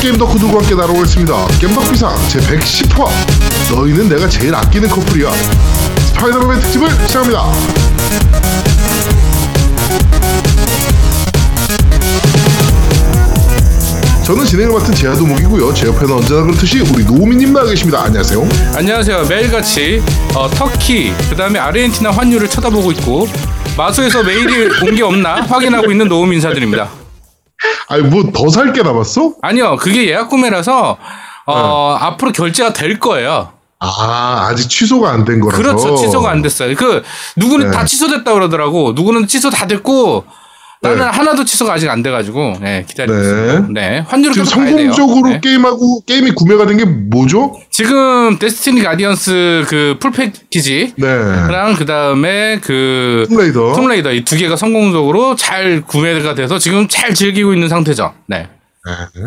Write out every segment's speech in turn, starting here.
게임 덕후들과 함께 날아오겠습니다. 겜덕비상 제110화 너희는 내가 제일 아끼는 커플이야 스파이더맨 특집을 시작합니다. 저는 진행을 맡은 제아도목이고요. 제 옆에는 언제나 그렇듯이 우리 노미님 나와 계십니다. 안녕하세요. 안녕하세요. 매일같이 어, 터키 그 다음에 아르헨티나 환율을 쳐다보고 있고 마수에서 메일이 온 게 없나 확인하고 있는 노움 인사드립니다. 아니 뭐 더 살 게 남았어? 아니요, 그게 예약 구매라서 어, 앞으로 결제가 될 거예요. 아 아직 취소가 안 된 거라서. 그렇죠. 취소가 안 됐어요. 그 누구는 네. 다 취소됐다 그러더라고. 누구는 취소 다 됐고 나는 네. 하나도 취소가 아직 안 돼가지고 네 기다리고 네. 있습니다. 네, 환율을 지금. 성공적으로 네. 게임하고 게임이 구매가 된 게 뭐죠? 지금 데스티니 가디언스 그 full package 네. 랑 그 다음에 그 툼레이더. 툼레이더 이 두 개가 성공적으로 잘 구매가 돼서 지금 잘 즐기고 있는 상태죠. 네. 네.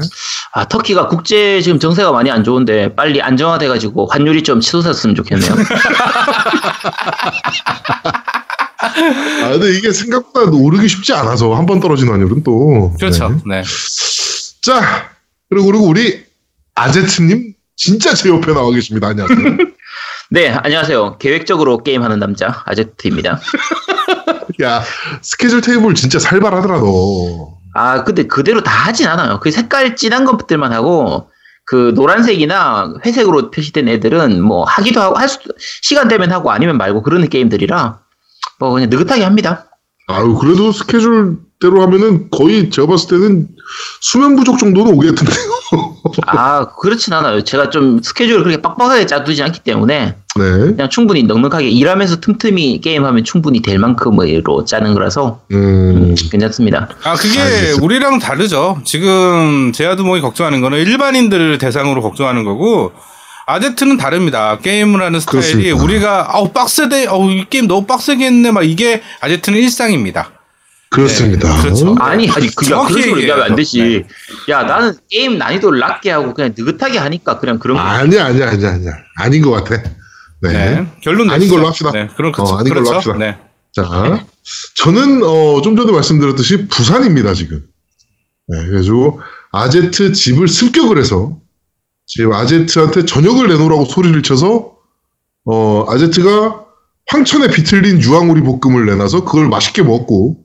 아, 터키가 국제 지금 정세가 많이 안 좋은데 빨리 안정화돼가지고 환율이 좀 치솟았으면 좋겠네요. 아 근데 이게 생각보다 오르기 쉽지 않아서 한 번 떨어진 환율은 또. 그렇죠. 네. 네. 자 그리고 그리고 우리 아제트님 진짜 제 옆에 나와 계십니다. 안녕하세요. 네, 안녕하세요. 계획적으로 게임하는 남자 아제트입니다. 야 스케줄 테이블 진짜 살벌하더라 너. 아, 근데 그대로 다 하진 않아요. 그 색깔 진한 것들만 하고 그 노란색이나 회색으로 표시된 애들은 뭐 하기도 하고 할 수, 시간 되면 하고 아니면 말고 그러는 게임들이라 뭐 그냥 느긋하게 합니다. 아유 그래도 스케줄대로 하면은 거의 제가 봤을 때는 수면 부족 정도는 오겠던데요. 아, 그렇진 않아요. 제가 좀 스케줄을 그렇게 빡빡하게 짜두지 않기 때문에 네. 그냥 충분히 넉넉하게 일하면서 틈틈이 게임하면 충분히 될 만큼으로 짜는 거라서 음. 음, 괜찮습니다. 아 그게 알겠습니다. 우리랑 다르죠. 지금 제아두목이 걱정하는 거는 일반인들을 대상으로 걱정하는 거고 아제트는 다릅니다. 게임을 하는 스타일이 그렇습니다. 우리가 아우 빡세대, 어우 이 게임 너무 빡세게 했네, 막 이게 아제트는 일상입니다. 그렇습니다. 네, 그렇죠. 아니, 아니, 그게 그런 식으로 얘기하면 안 되지. 얘기해야죠. 야, 나는 게임 난이도를 낮게 하고 그냥 느긋하게 하니까 그냥 그런 거. 아니야 아니야 아니야 아니야 아닌 것 같아. 네. 네. 결론 아닌. 걸로 합시다. 네, 그런 어, 그렇죠. 아닌 걸로 그렇죠. 합시다. 네. 자, 저는 어, 좀 전에 말씀드렸듯이 부산입니다 지금. 네, 그래서 아제트 집을 습격을 해서 지금 아제트한테 저녁을 내놓으라고 소리를 쳐서 어, 아제트가 황천에 비틀린 유황오리 볶음을 내놔서 그걸 맛있게 먹고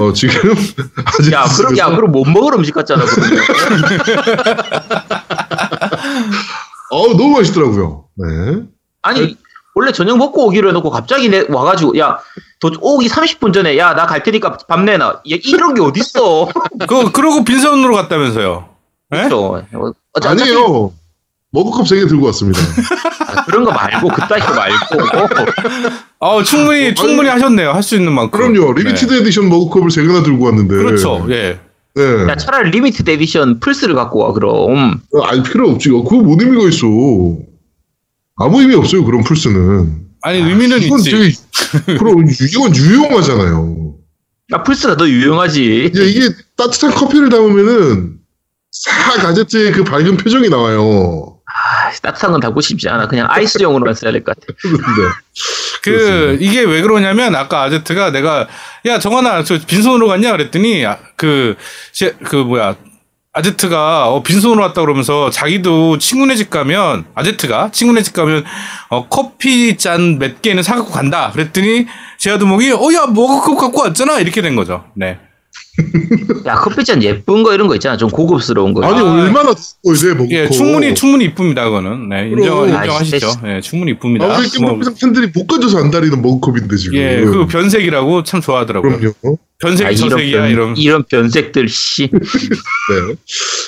어, 지금 아제트 야, 그럼, 야, 그럼 못 먹을 음식 같잖아. 그러면. 어우 너무 맛있더라고요. 네. 아니, 원래 저녁 먹고 오기로 해놓고 갑자기 내, 와가지고, 야, 도, 오기 30분 전에, 야, 나 갈 테니까 밥 내놔. 야, 이런 게 어딨어. 그 그러고 빈손으로 갔다면서요. 네? 그렇죠. 어, 어차피 아니에요. 머그컵 3개 들고 왔습니다. 아, 그런 거 말고, 그따위 거 말고. 어, 충분히 어, 충분히 하셨네요. 할 수 있는 만큼. 그럼요. limited 네. 에디션 머그컵을 3개나 들고 왔는데. 그렇죠. 예. 네. 야, 차라리 limited edition 플스를 갖고 와, 그럼. 어, 아니 필요 없지. 그거 뭔 의미가 있어. 아무 의미 없어요. 그런 플스는. 아니 의미는 이건 있지. 되게 그럼 이건 유용하잖아요. 야, 플스가 더 유용하지. 이게 따뜻한 커피를 담으면은 싹 아제트의 그 밝은 표정이 나와요. 아, 따뜻한 건 담고 싶지 않아. 그냥 아이스용으로만 써야 될 것 같아. 그런데 그 그렇습니다. 이게 왜 그러냐면 아까 아제트가 내가 야 정환아 저 빈손으로 갔냐 그랬더니 아, 그, 제- 그 뭐야 아제트가 어, 빈손으로 왔다 그러면서 자기도 친구네 집 가면 아제트가 친구네 집 가면 어, 커피 잔 몇 개는 사갖고 간다 그랬더니 제아두목이 어야 머그컵 갖고 왔잖아 이렇게 된 거죠. 네. 야, 커피잔 예쁜 거 이런 거 있잖아. 좀 고급스러운 거. 아니 아, 얼마나 어 이제 먹고. 예, 충분히 충분히 이쁩니다 그거는. 네, 인정 그럼. 인정하시죠. 아, 예, 충분히 이쁩니다. 아, 우리 뭐, 팬들이 못 가져서 안 다리는 머그컵인데 지금. 예, 그 변색이라고 참 좋아하더라고요. 그럼요. 변색이 아, 이런, 저색이야 변, 이런. 이런 변색들, 씨. 네.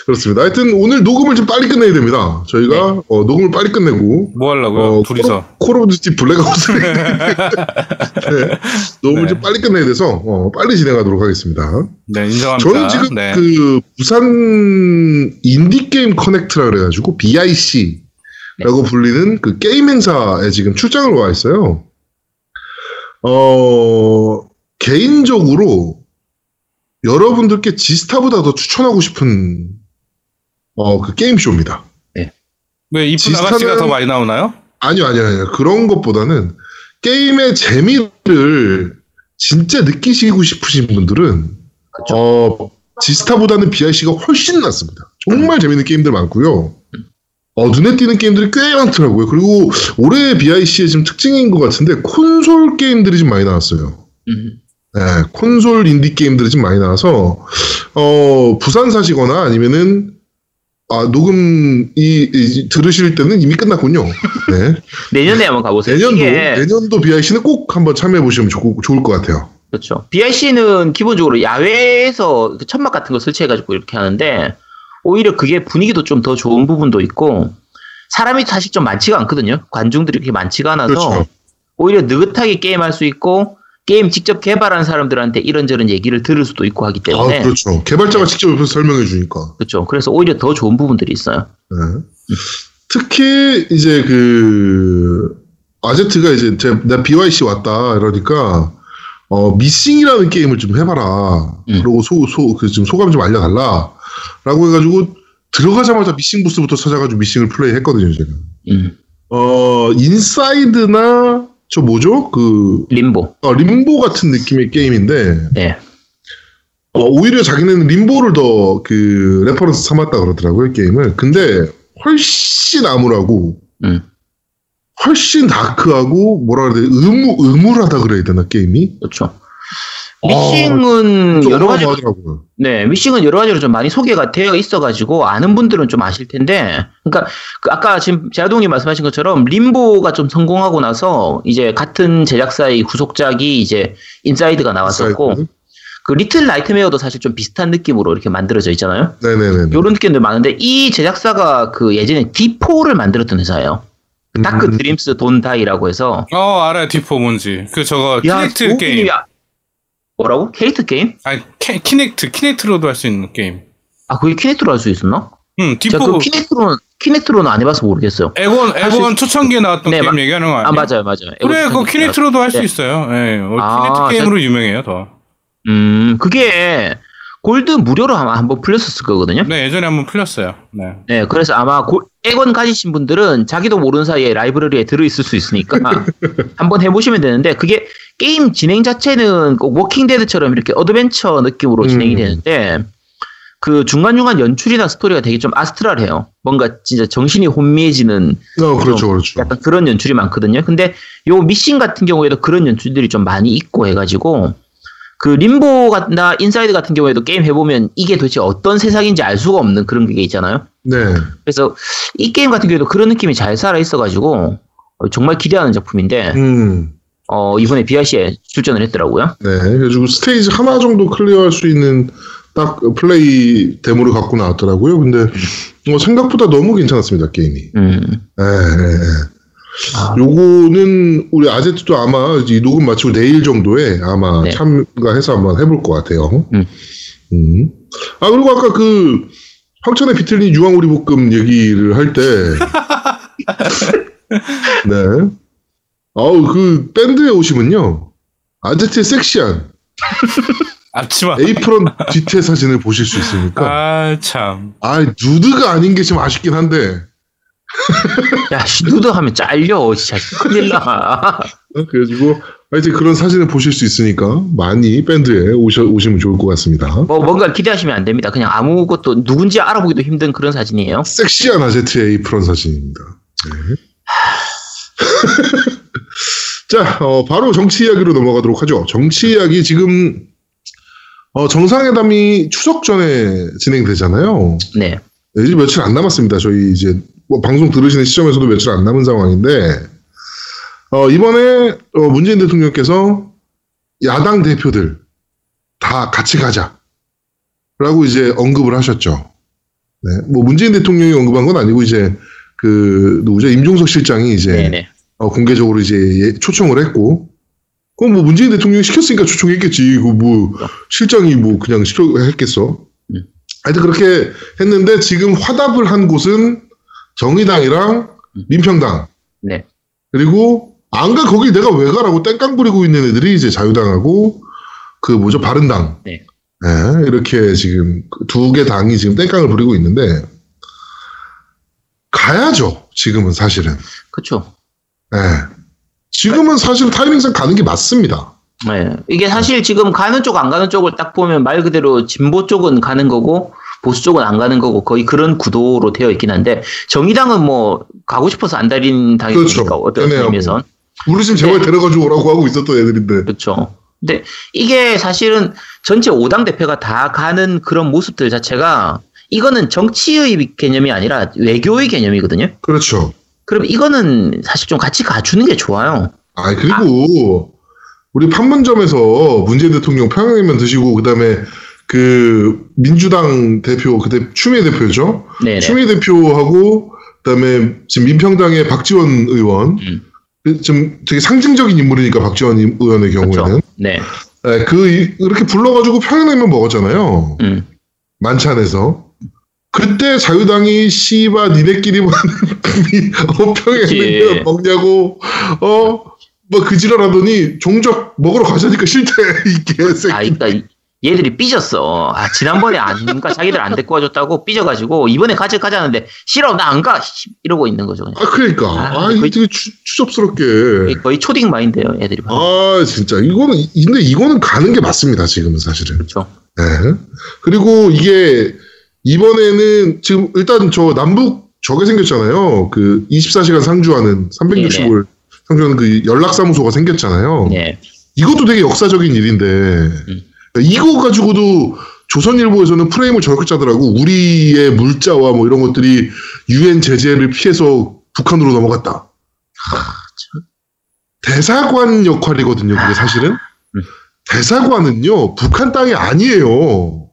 그렇습니다. 하여튼 오늘 녹음을 좀 빨리 끝내야 됩니다. 저희가 네. 어, 녹음을 빨리 끝내고 뭐 하려고요? 어, 둘이서. 콜 오브 듀티 블랙아웃을 네. 녹음을 네. 좀 빨리 끝내야 돼서 어, 빨리 진행하도록 하겠습니다. 네, 인정합니다. 저는 지금 네. 그 부산 인디 게임 커넥트라 그래가지고 BIC라고 불리는 그 게임 행사에 지금 출장을 와 있어요. 어, 개인적으로 여러분들께 지스타보다 더 추천하고 싶은 어, 그 게임쇼입니다. 왜 이쁜 지스타는- 아가씨가 더 많이 나오나요? 아니요, 아니요, 아니요. 그런 것보다는 게임의 재미를 진짜 느끼시고 싶으신 분들은 어, 지스타보다는 BIC가 훨씬 낫습니다. 정말 재밌는 게임들 많고요. 어, 눈에 띄는 게임들이 꽤 많더라고요. 그리고 올해 BIC의 지금 특징인 것 같은데 콘솔 게임들이 좀 많이 나왔어요. 음. 네, 콘솔 인디 게임들이 좀 많이 나와서 어, 부산 사시거나 아니면은 아, 녹음 이, 이 들으실 때는 이미 끝났군요. 네. 내년에 한번 가보세요. 내년도 이게 내년도 BIC는 꼭 한번 참여해 보시면 좋, 좋을 것 같아요. 그렇죠. BIC는 기본적으로 야외에서 그 천막 같은 거 설치해가지고 이렇게 하는데 오히려 그게 분위기도 좀 더 좋은 부분도 있고 사람이 사실 좀 많지가 않거든요. 관중들이 그렇게 많지가 않아서 그렇죠. 오히려 느긋하게 게임할 수 있고 게임 직접 개발한 사람들한테 이런저런 얘기를 들을 수도 있고 하기 때문에 아, 그렇죠. 개발자가 직접 옆에서 설명해 주니까. 그렇죠. 그래서 오히려 더 좋은 부분들이 있어요. 네. 특히 이제 그 아제트가 이제 제, 나 BYC 왔다 이러니까 어 미싱이라는 게임을 좀 해봐라. 음. 그러고 소소그 좀 소감 좀 알려달라라고 해가지고 들어가자마자 미싱 부스부터 찾아가지고 미싱을 플레이했거든요 제가. 음. 어 인사이드나 저 뭐죠 그 림보. 어, 림보 같은 느낌의 게임인데 네. 어, 오히려 자기는 림보를 더 그 reference 삼았다 그러더라고요 게임을. 근데 훨씬 암울하고 음. 훨씬 dark하고 뭐라 그래야 돼 음울 음울하다 그래야 되나 게임이? 그렇죠. 아, 미싱은 좀 여러 가지 어마어마하더라고요. 네, Missing은 여러 가지로 좀 많이 소개가 되어 있어가지고 아는 분들은 좀 아실 텐데, 그러니까 그 아까 지금 제아동이 말씀하신 것처럼 Limbo가 좀 성공하고 나서 이제 같은 제작사의 후속작이 이제 Inside가 나왔었고, Inside? 그 Little Nightmares도 사실 좀 비슷한 느낌으로 이렇게 만들어져 있잖아요. 네네네. 요런 느낌들 많은데 이 제작사가 그 예전에 D4를 만들었던 회사예요. Dark 음. Dreams Don't Die라고 해서 어 알아요 D4 뭔지 그 저거 Kinect 야, 게임 야, 뭐라고? 캐릭터 게임? 아니 캐, Kinect Kinect로도 할 수 있는 게임 아 그게 Kinect로 할 수 있었나? 음 제가 D4 그 Kinect로는 Kinect로는 안 해봐서 모르겠어요. 엑원 엑원 초창기에 나왔던 네, 게임 마- 얘기하는 거 아니에요? 아 맞아요, 맞아요. 그래 엑원 그 Kinect로도 할수 네. 있어요 예 어, 아, Kinect 게임으로 유명해요 더 음, 그게 골드 무료로 아마 한번 풀렸었을 거거든요. 네, 예전에 한번 풀렸어요. 네. 네, 그래서 아마 고, 엑원 가지신 분들은 자기도 모르는 사이에 라이브러리에 들어있을 수 있으니까 한번 해보시면 되는데 그게 게임 진행 자체는 꼭 Walking Dead처럼 이렇게 어드벤처 느낌으로 진행이 음. 되는데 그 중간중간 연출이나 스토리가 되게 좀 astral해요. 뭔가 진짜 정신이 혼미해지는 어, 그렇죠, 그렇죠. 약간 그런 연출이 많거든요. 근데 요 Missing 같은 경우에도 그런 연출들이 좀 많이 있고 해가지고 그 Limbo나 Inside 같은 경우에도 게임 해보면 이게 도대체 어떤 세상인지 알 수가 없는 그런 게 있잖아요. 네. 그래서 이 게임 같은 경우에도 그런 느낌이 잘 살아 있어가지고 어, 정말 기대하는 작품인데 음. 어, 이번에 BRC에 출전을 했더라고요. 네. 그래가지고 스테이지 하나 정도 클리어할 수 있는 딱 플레이 데모를 갖고 나왔더라고요. 근데 어, 생각보다 너무 괜찮았습니다, 게임이. 음. 예, 예, 예. 아, 요거는 우리 아제트도 아마 이 녹음 마치고 내일 정도에 아마 네. 참가해서 한번 해볼 것 같아요. 음. 음. 아 그리고 아까 그 황천의 비틀린 유황오리 볶음 얘기를 할 때, 네. 아우 그 밴드에 오시면요 아제트의 섹시한 앞치마. 에이프런 뒤태 사진을 보실 수 있으니까 아, 참. 아 누드가 아닌 게좀 아쉽긴 한데 야, 씨, 누드 하면 잘려. 진짜 큰일 나. 어, 그래가지고 하여튼 그런 사진을 보실 수 있으니까 많이 밴드에 오셔, 오시면 좋을 것 같습니다. 뭐 뭔가 기대하시면 안 됩니다. 그냥 아무것도 누군지 알아보기도 힘든 그런 사진이에요. 섹시한 아제트의 에이프런 사진입니다. 네. 자, 어, 바로 정치 이야기로 넘어가도록 하죠. 정치 이야기 지금 어, 정상회담이 추석 전에 진행되잖아요. 네. 네, 이제 며칠 안 남았습니다. 저희 이제 뭐 방송 들으시는 시점에서도 며칠 안 남은 상황인데 어, 이번에 어, 문재인 대통령께서 야당 대표들 다 같이 가자라고 이제 언급을 하셨죠. 네, 뭐 문재인 대통령이 언급한 건 아니고 이제 그 누구죠 임종석 실장이 이제 네네. 어, 공개적으로 이제 예- 초청을 했고, 그럼 뭐 문재인 대통령이 시켰으니까 초청했겠지. 그뭐 실장이 뭐 그냥 시켜 했겠어. 음. 하여튼 그렇게 했는데 지금 화답을 한 곳은 정의당이랑 음. 민평당 네. 그리고 안 가 거기 내가 왜 가라고 땡깡 부리고 있는 애들이 이제 자유당하고 그 뭐죠 바른당. 네. 네, 이렇게 지금 두 개 당이 지금 땡깡을 부리고 있는데 가야죠. 지금은 사실은. 그쵸. 네. 지금은 사실 타이밍상 가는 게 맞습니다. 네. 이게 사실 지금 가는 쪽 안 가는 쪽을 딱 보면 말 그대로 진보 쪽은 가는 거고 보수 쪽은 안 가는 거고 거의 그런 구도로 되어 있긴 한데 정의당은 뭐 가고 싶어서 안 달린 당이니까 그렇죠. 어떤. 의미에선 우리 지금 제발 네. 데려가지고 오라고 하고 있었던 애들인데. 그렇죠. 근데 이게 사실은 전체 5당 대표가 다 가는 그런 모습들 자체가 이거는 정치의 개념이 아니라 외교의 개념이거든요. 그렇죠. 그럼 이거는 사실 좀 같이 가주는 게 좋아요. 아 그리고 우리 판문점에서 문재인 대통령 평양냉면 드시고 그다음에 그 민주당 대표 그때 추미애 대표죠. 네네. 추미애 대표하고 그다음에 지금 민평당의 박지원 의원 음. 그좀 되게 상징적인 인물이니까 박지원 임- 의원의 경우에는 그렇죠. 네. 네, 그 이- 이렇게 불러가지고 평양냉면 먹었잖아요. 음. 만찬에서. 그때 자유당이 씨바 니네끼리만 어, 그치. 먹냐고 어 뭐 그 지랄하더니 종적 먹으러 가자니까 싫대 이 개새끼. 아, 그러니까 이- 얘들이 삐졌어. 아, 지난번에 안가 자기들 안 데리고 와줬다고 삐져가지고 이번에 같이 가자는데 싫어 나 안 가. 씨, 이러고 있는 거죠. 그냥. 아 그러니까 아, 아, 이게 되게 추, 추접스럽게. 거의 초딩 마인드예요, 애들이. 아 진짜 이거는 근데 이거는 가는 게 맞습니다 지금은 사실은. 그렇죠. 네. 그리고 이게 이번에는 지금 일단 저 남북 저게 생겼잖아요. 그 24시간 상주하는 365일 상주하는 그 연락사무소가 생겼잖아요. 네. 이것도 되게 역사적인 일인데 이거 가지고도 조선일보에서는 프레임을 저렇게 짜더라고. 우리의 물자와 뭐 이런 것들이 유엔 제재를 피해서 북한으로 넘어갔다. 대사관 역할이거든요. 그게 사실은. 음. 대사관은요 북한 땅이 아니에요.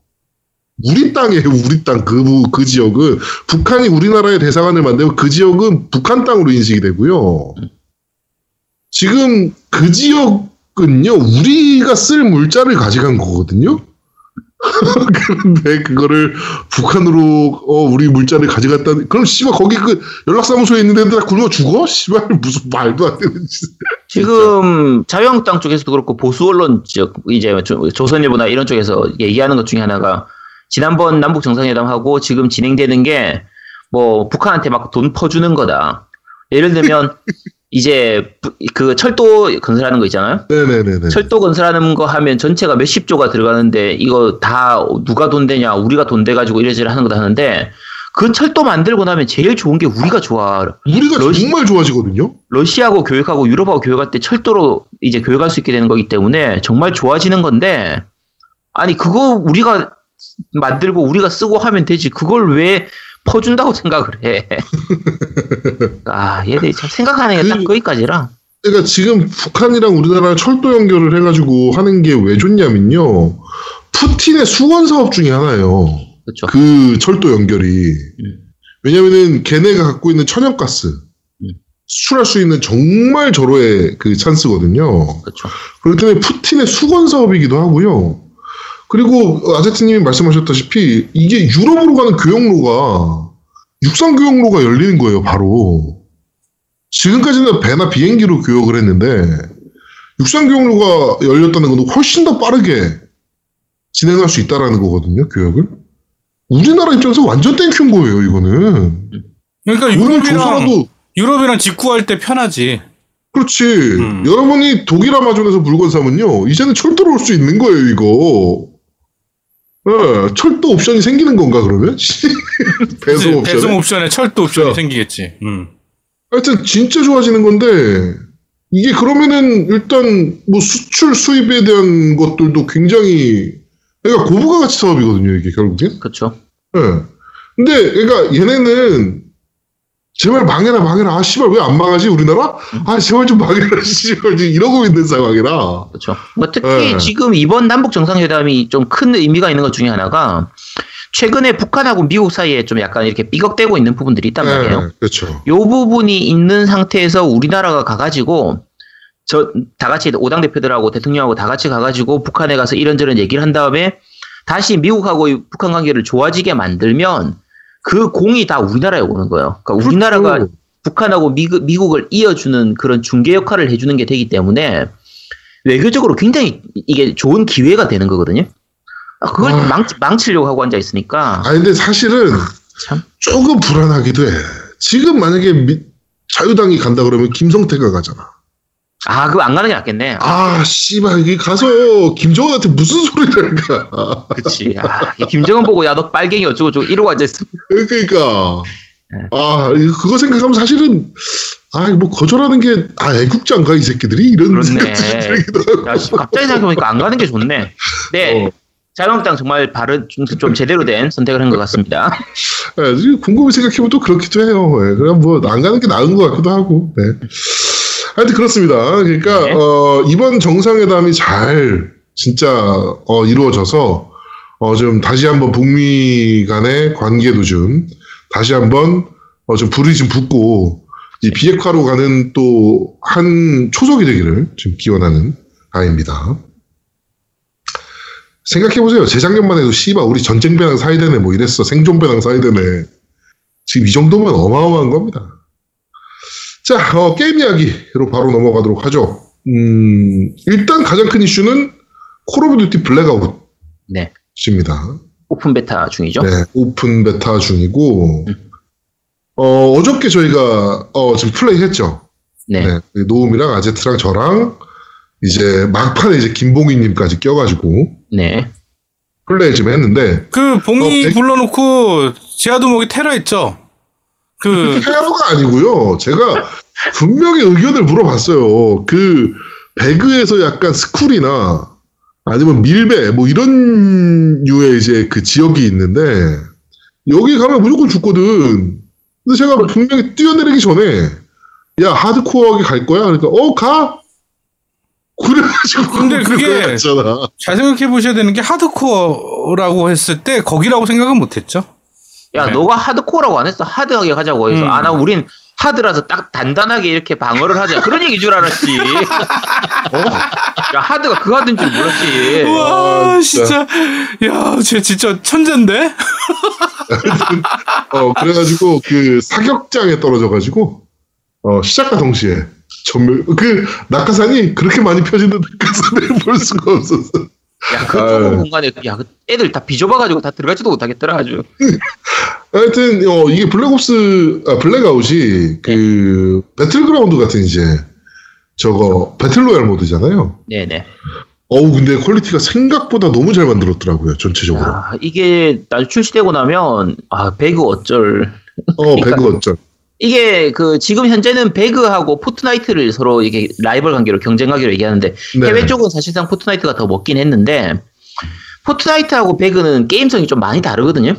우리 땅이에요. 우리 땅. 그, 부- 그 지역은 북한이 우리나라의 대사관을 만들고 그 지역은 북한 땅으로 인식이 되고요. 지금 그 지역은요 우리가 쓸 물자를 가져간 거거든요. 그런데 그거를 북한으로 어, 우리 물자를 가져갔다. 그럼 씨발 거기 그 연락사무소에 있는 애들 다 굶어 죽어? 씨발 무슨 말도 안 되는 짓. 지금 자유한국당 쪽에서도 그렇고 보수 언론 쪽 이제 조- 조선일보나 이런 쪽에서 얘기하는 것 중에 하나가 지난번 남북 정상회담하고 지금 진행되는 게 뭐 북한한테 막 돈 퍼주는 거다. 예를 들면 이제 부- 그 철도 건설하는 거 있잖아요. 네네네네. 철도 건설하는 거 하면 전체가 몇십 조가 들어가는데 이거 다 누가 돈 되냐 우리가 돈 돼 가지고 이래저래 하는 거다 하는데 그 철도 만들고 나면 제일 좋은 게 우리가 좋아. 우리가 러시- 정말 좋아지거든요. 러시아하고 교육하고 유럽하고 교육할 때 철도로 이제 교육할 수 있게 되는 거기 때문에 정말 좋아지는 건데 아니 그거 우리가 만들고 우리가 쓰고 하면 되지 그걸 왜 퍼준다고 생각을 해. 아 얘들이 참 생각하는 게딱 그- 거기까지라. 그러니까 지금 북한이랑 우리나라 철도 연결을 해가지고 하는 게 왜 좋냐면요. 푸틴의 수건 사업 중에 하나예요. 그렇죠. 그 철도 연결이. 음. 왜냐면은 걔네가 갖고 있는 천연가스 음. 수출할 수 있는 정말 절호의 그 찬스거든요. 그렇죠. 그렇기 때문에 푸틴의 수건 사업이기도 하고요. 그리고 아제트님이 말씀하셨다시피 이게 유럽으로 가는 교역로가 육상 교역로가 열리는 거예요, 바로. 지금까지는 배나 비행기로 교역을 했는데 육상 교역로가 열렸다는 건 훨씬 더 빠르게 진행할 수 있다라는 거거든요, 교역을. 우리나라 입장에서 완전 thank you인 거예요, 이거는. 그러니까 유럽이랑 유럽이랑 직구할 때 편하지. 그렇지. 음. 여러분이 독일 아마존에서 물건 사면요. 이제는 철도로 올 수 있는 거예요, 이거. 예, 철도 옵션이 생기는 건가, 그러면? 배송 옵션. 배송 옵션에 철도 옵션이 그렇죠. 생기겠지. 음. 하여튼 진짜 좋아지는 건데, 이게 그러면은 일단 뭐 수출 수입에 대한 것들도 굉장히, 그러니까 고부가 가치 사업이거든요, 이게 결국엔. 그렇죠. 예. 근데, 그러니까 얘네는 제발 망해라, 망해라. 아, 씨발, 왜 안 망하지, 우리나라? 아, 제발 좀 망해라, 씨발. 지금 이러고 있는 상황이라. 그렇죠. 뭐 특히 네. 지금 이번 남북 정상회담이 좀 큰 의미가 있는 것 중에 하나가 최근에 북한하고 미국 사이에 좀 약간 이렇게 삐걱대고 있는 부분들이 있단 말이에요. 네, 그렇죠. 요 부분이 있는 상태에서 우리나라가 가가지고 저 다 같이 오당 대표들하고 대통령하고 다 같이 가가지고 북한에 가서 이런저런 얘기를 한 다음에 다시 미국하고 이 북한 관계를 좋아지게 만들면 그 공이 다 우리나라에 오는 거예요. 그러니까 우리나라가 그렇죠. 북한하고 미국, 미국을 이어주는 그런 중개 역할을 해주는 게 되기 때문에 외교적으로 굉장히 이게 좋은 기회가 되는 거거든요. 아, 그걸 아. 망치, 망치려고 하고 앉아 있으니까 아 근데 사실은 참 아, 그거 안 가는 게 낫겠네. 아, 씨발, 이게 가서 김정은한테 무슨 소리를 할까. 그치. 아, 이 김정은 보고, 야, 너 빨갱이 어쩌고저쩌고 이러고 앉아있어. 그러니까. 네. 아, 그거 생각하면 사실은, 아, 뭐, 거절하는 게, 아, 애국자인가, 이 새끼들이? 이런 그렇네. 생각이 들기도 하고. 갑자기 생각해보니까 안 가는 게 좋네. 네. 어. 자유한국당 정말 바른, 좀, 좀 제대로 된 선택을 한 것 같습니다. 예, 지금 곰곰이 생각해보면 또 그렇기도 해요. 예, 그럼 뭐, 안 가는 게 나은 것 같기도 하고, 네. 하여튼 그렇습니다. 그러니까, 네. 어, 이번 정상회담이 잘, 진짜, 어, 이루어져서, 어, 좀 다시 한번 북미 간의 관계도 좀, 다시 한번, 어, 좀 불이 좀 붙고, 이 비핵화로 가는 또, 한 초석이 되기를 좀 기원하는 아입니다. 생각해보세요. 재작년만 해도 씨발 우리 전쟁 배낭 사야 되네 뭐 이랬어. 생존 배낭 사야 되네. 지금 이 정도면 어마어마한 겁니다. 자, 어, 게임 이야기로 바로 넘어가도록 하죠. 음, 일단 가장 큰 이슈는 Call of Duty Blackout입니다. 네. open beta 중이죠. 네, open beta 중이고, 어, 어저께 저희가, 어, 지금 플레이 했죠. 네. 네, 노움이랑 아제트랑 저랑, 이제 막판에 이제 김봉희님까지 껴가지고, 네. 플레이 좀 했는데, 그 봉이 어, 백- 불러놓고 제아도목이 테러 했죠. 그 테러가 아니고요. 제가 분명히 의견을 물어봤어요. 그 배그에서 약간 스쿨이나 아니면 밀배 뭐 이런 류의 이제 그 지역이 있는데 여기 가면 무조건 죽거든. 근데 제가 분명히 뛰어내리기 전에 야 하드코어하게 갈 거야. 그러니까 어 가. 그래가지고 근데 그게-. 잘 생각해 보셔야 되는 게 하드코어라고 했을 때 거기라고 생각은 못했죠. 야, 네. 너가 하드코어라고 안 했어. 하드하게 하자고 해서. 음. 아, 나 우린 하드라서 딱 단단하게 이렇게 방어를 하자. 그런 얘기 줄 알았지. 어? 야, 하드가 그 하드인 줄 몰랐지. 와 아, 진짜 야쟤 진짜 천재인데. 어 그래가지고 그 사격장에 떨어져가지고 어 시작과 동시에 전멸 그 낙하산이 그렇게 많이 펴지는 낙하산을 볼 수가 없었어. 야, 그. 좁은 공간에, 야, 그 애들 다 비좁아가지고 다 들어가지도 못하겠더라, 아주. 하여튼 어 이게 Black Ops 아 Blackout이 그 배틀그라운드 같은 이제 저거 battle royale 모드잖아요. 네네. 어우 근데 퀄리티가 생각보다 너무 잘 만들었더라고요 전체적으로. 야, 이게 나중에 출시되고 나면, 아, 배그 어쩔. 어 배그 어쩔. 이게 그 지금 현재는 배그하고 Fortnite를 서로 이게 라이벌 관계로 경쟁하기로 얘기하는데 네. 해외 쪽은 사실상 Fortnite가 더 먹긴 했는데 Fortnite하고 배그는 게임성이 좀 많이 다르거든요.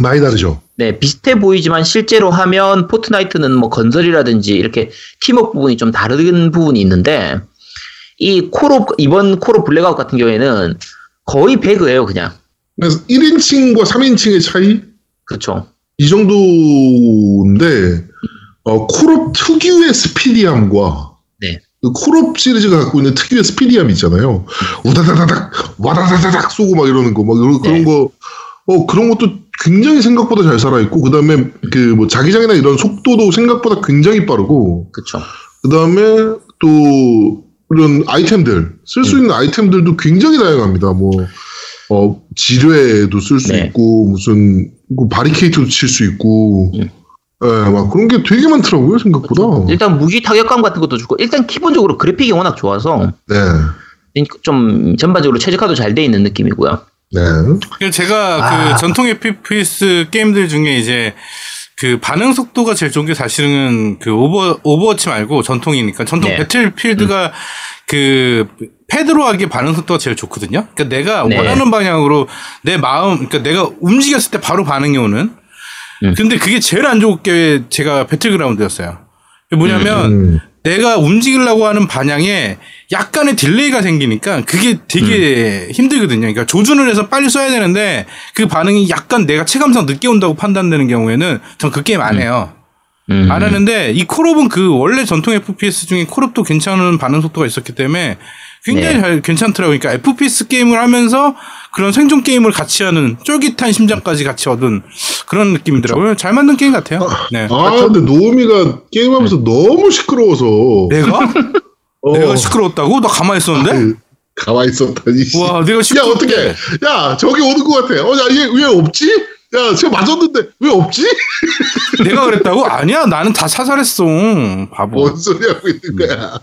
많이 다르죠. 네, 비슷해 보이지만 실제로 하면 Fortnite는 뭐 건설이라든지 이렇게 팀워크 부분이 좀 다른 부분이 있는데 이 콜옵 이번 콜옵 블랙아웃 같은 경우에는 거의 배그예요, 그냥. 그래서 1인칭과 3인칭의 차이 그렇죠. 이 정도인데 어, 콜옵 특유의 스피디함과 네. 그 콜옵 시리즈가 갖고 있는 특유의 스피디함 있잖아요. 우다다다닥 와다다다닥 쏘고 막 이러는 거막 그런, 그런 네. 거 어, 그런 것도 굉장히 생각보다 잘 살아 있고 그다음에 그 뭐 자기장이나 이런 속도도 생각보다 굉장히 빠르고 그렇죠. 그다음에 또 이런 아이템들 쓸 음. 수 있는 아이템들도 굉장히 다양합니다. 뭐 어, 지뢰도 쓸수 네. 있고 무슨 그 바리케이트도 칠 수 있고 음. 예, 막 그런 게 되게 많더라고요 생각보다. 일단 무기 타격감 같은 것도 좋고 일단 기본적으로 그래픽이 워낙 좋아서 네, 좀 전반적으로 최적화도 잘 돼 있는 느낌이고요. 네, 그래서 제가 아. 그 전통 FPS 게임들 중에 이제 그 반응 속도가 제일 좋은 게 사실은 그 오버 오버워치 말고 전통이니까 전통 네. 배틀필드가 그 패드로 하기에 반응 속도가 제일 좋거든요. 그러니까 내가 네. 원하는 방향으로 내 마음 그러니까 내가 움직였을 때 바로 반응이 오는. 음. 근데 그게 제일 안 좋은 게 제가 배틀그라운드였어요. 뭐냐면 음, 내가 움직이려고 하는 방향에 약간의 딜레이가 생기니까 그게 되게 음. 힘들거든요. 그러니까 조준을 해서 빨리 쏴야 되는데 그 반응이 약간 내가 체감상 늦게 온다고 판단되는 경우에는 전 그 게임 안 해요. 음. 안 하는데 이 콜옵은 그 원래 전통 FPS 중에 콜옵도 괜찮은 반응 속도가 있었기 때문에 굉장히 네. 잘 괜찮더라고요. 그러니까 FPS 게임을 하면서 그런 생존 게임을 같이 하는 쫄깃한 심장까지 같이 얻은 그런 느낌이더라고요. 잘 만든 게임 같아요. 네. 아 근데 노우미가 게임하면서 너무 시끄러워서 내가 어, 내가 시끄러웠다고? 나 가만히 있었는데? 그, 가만히 있었다니. 와, 내가 야 시끄러 어떻게? 야 저기 오는 것 같아. 어 야 얘 왜 없지? 야 제가 맞았는데 왜 없지? 내가 그랬다고? 아니야, 나는 다 사살했어. 바보. 뭔 소리 하고 있는 거야?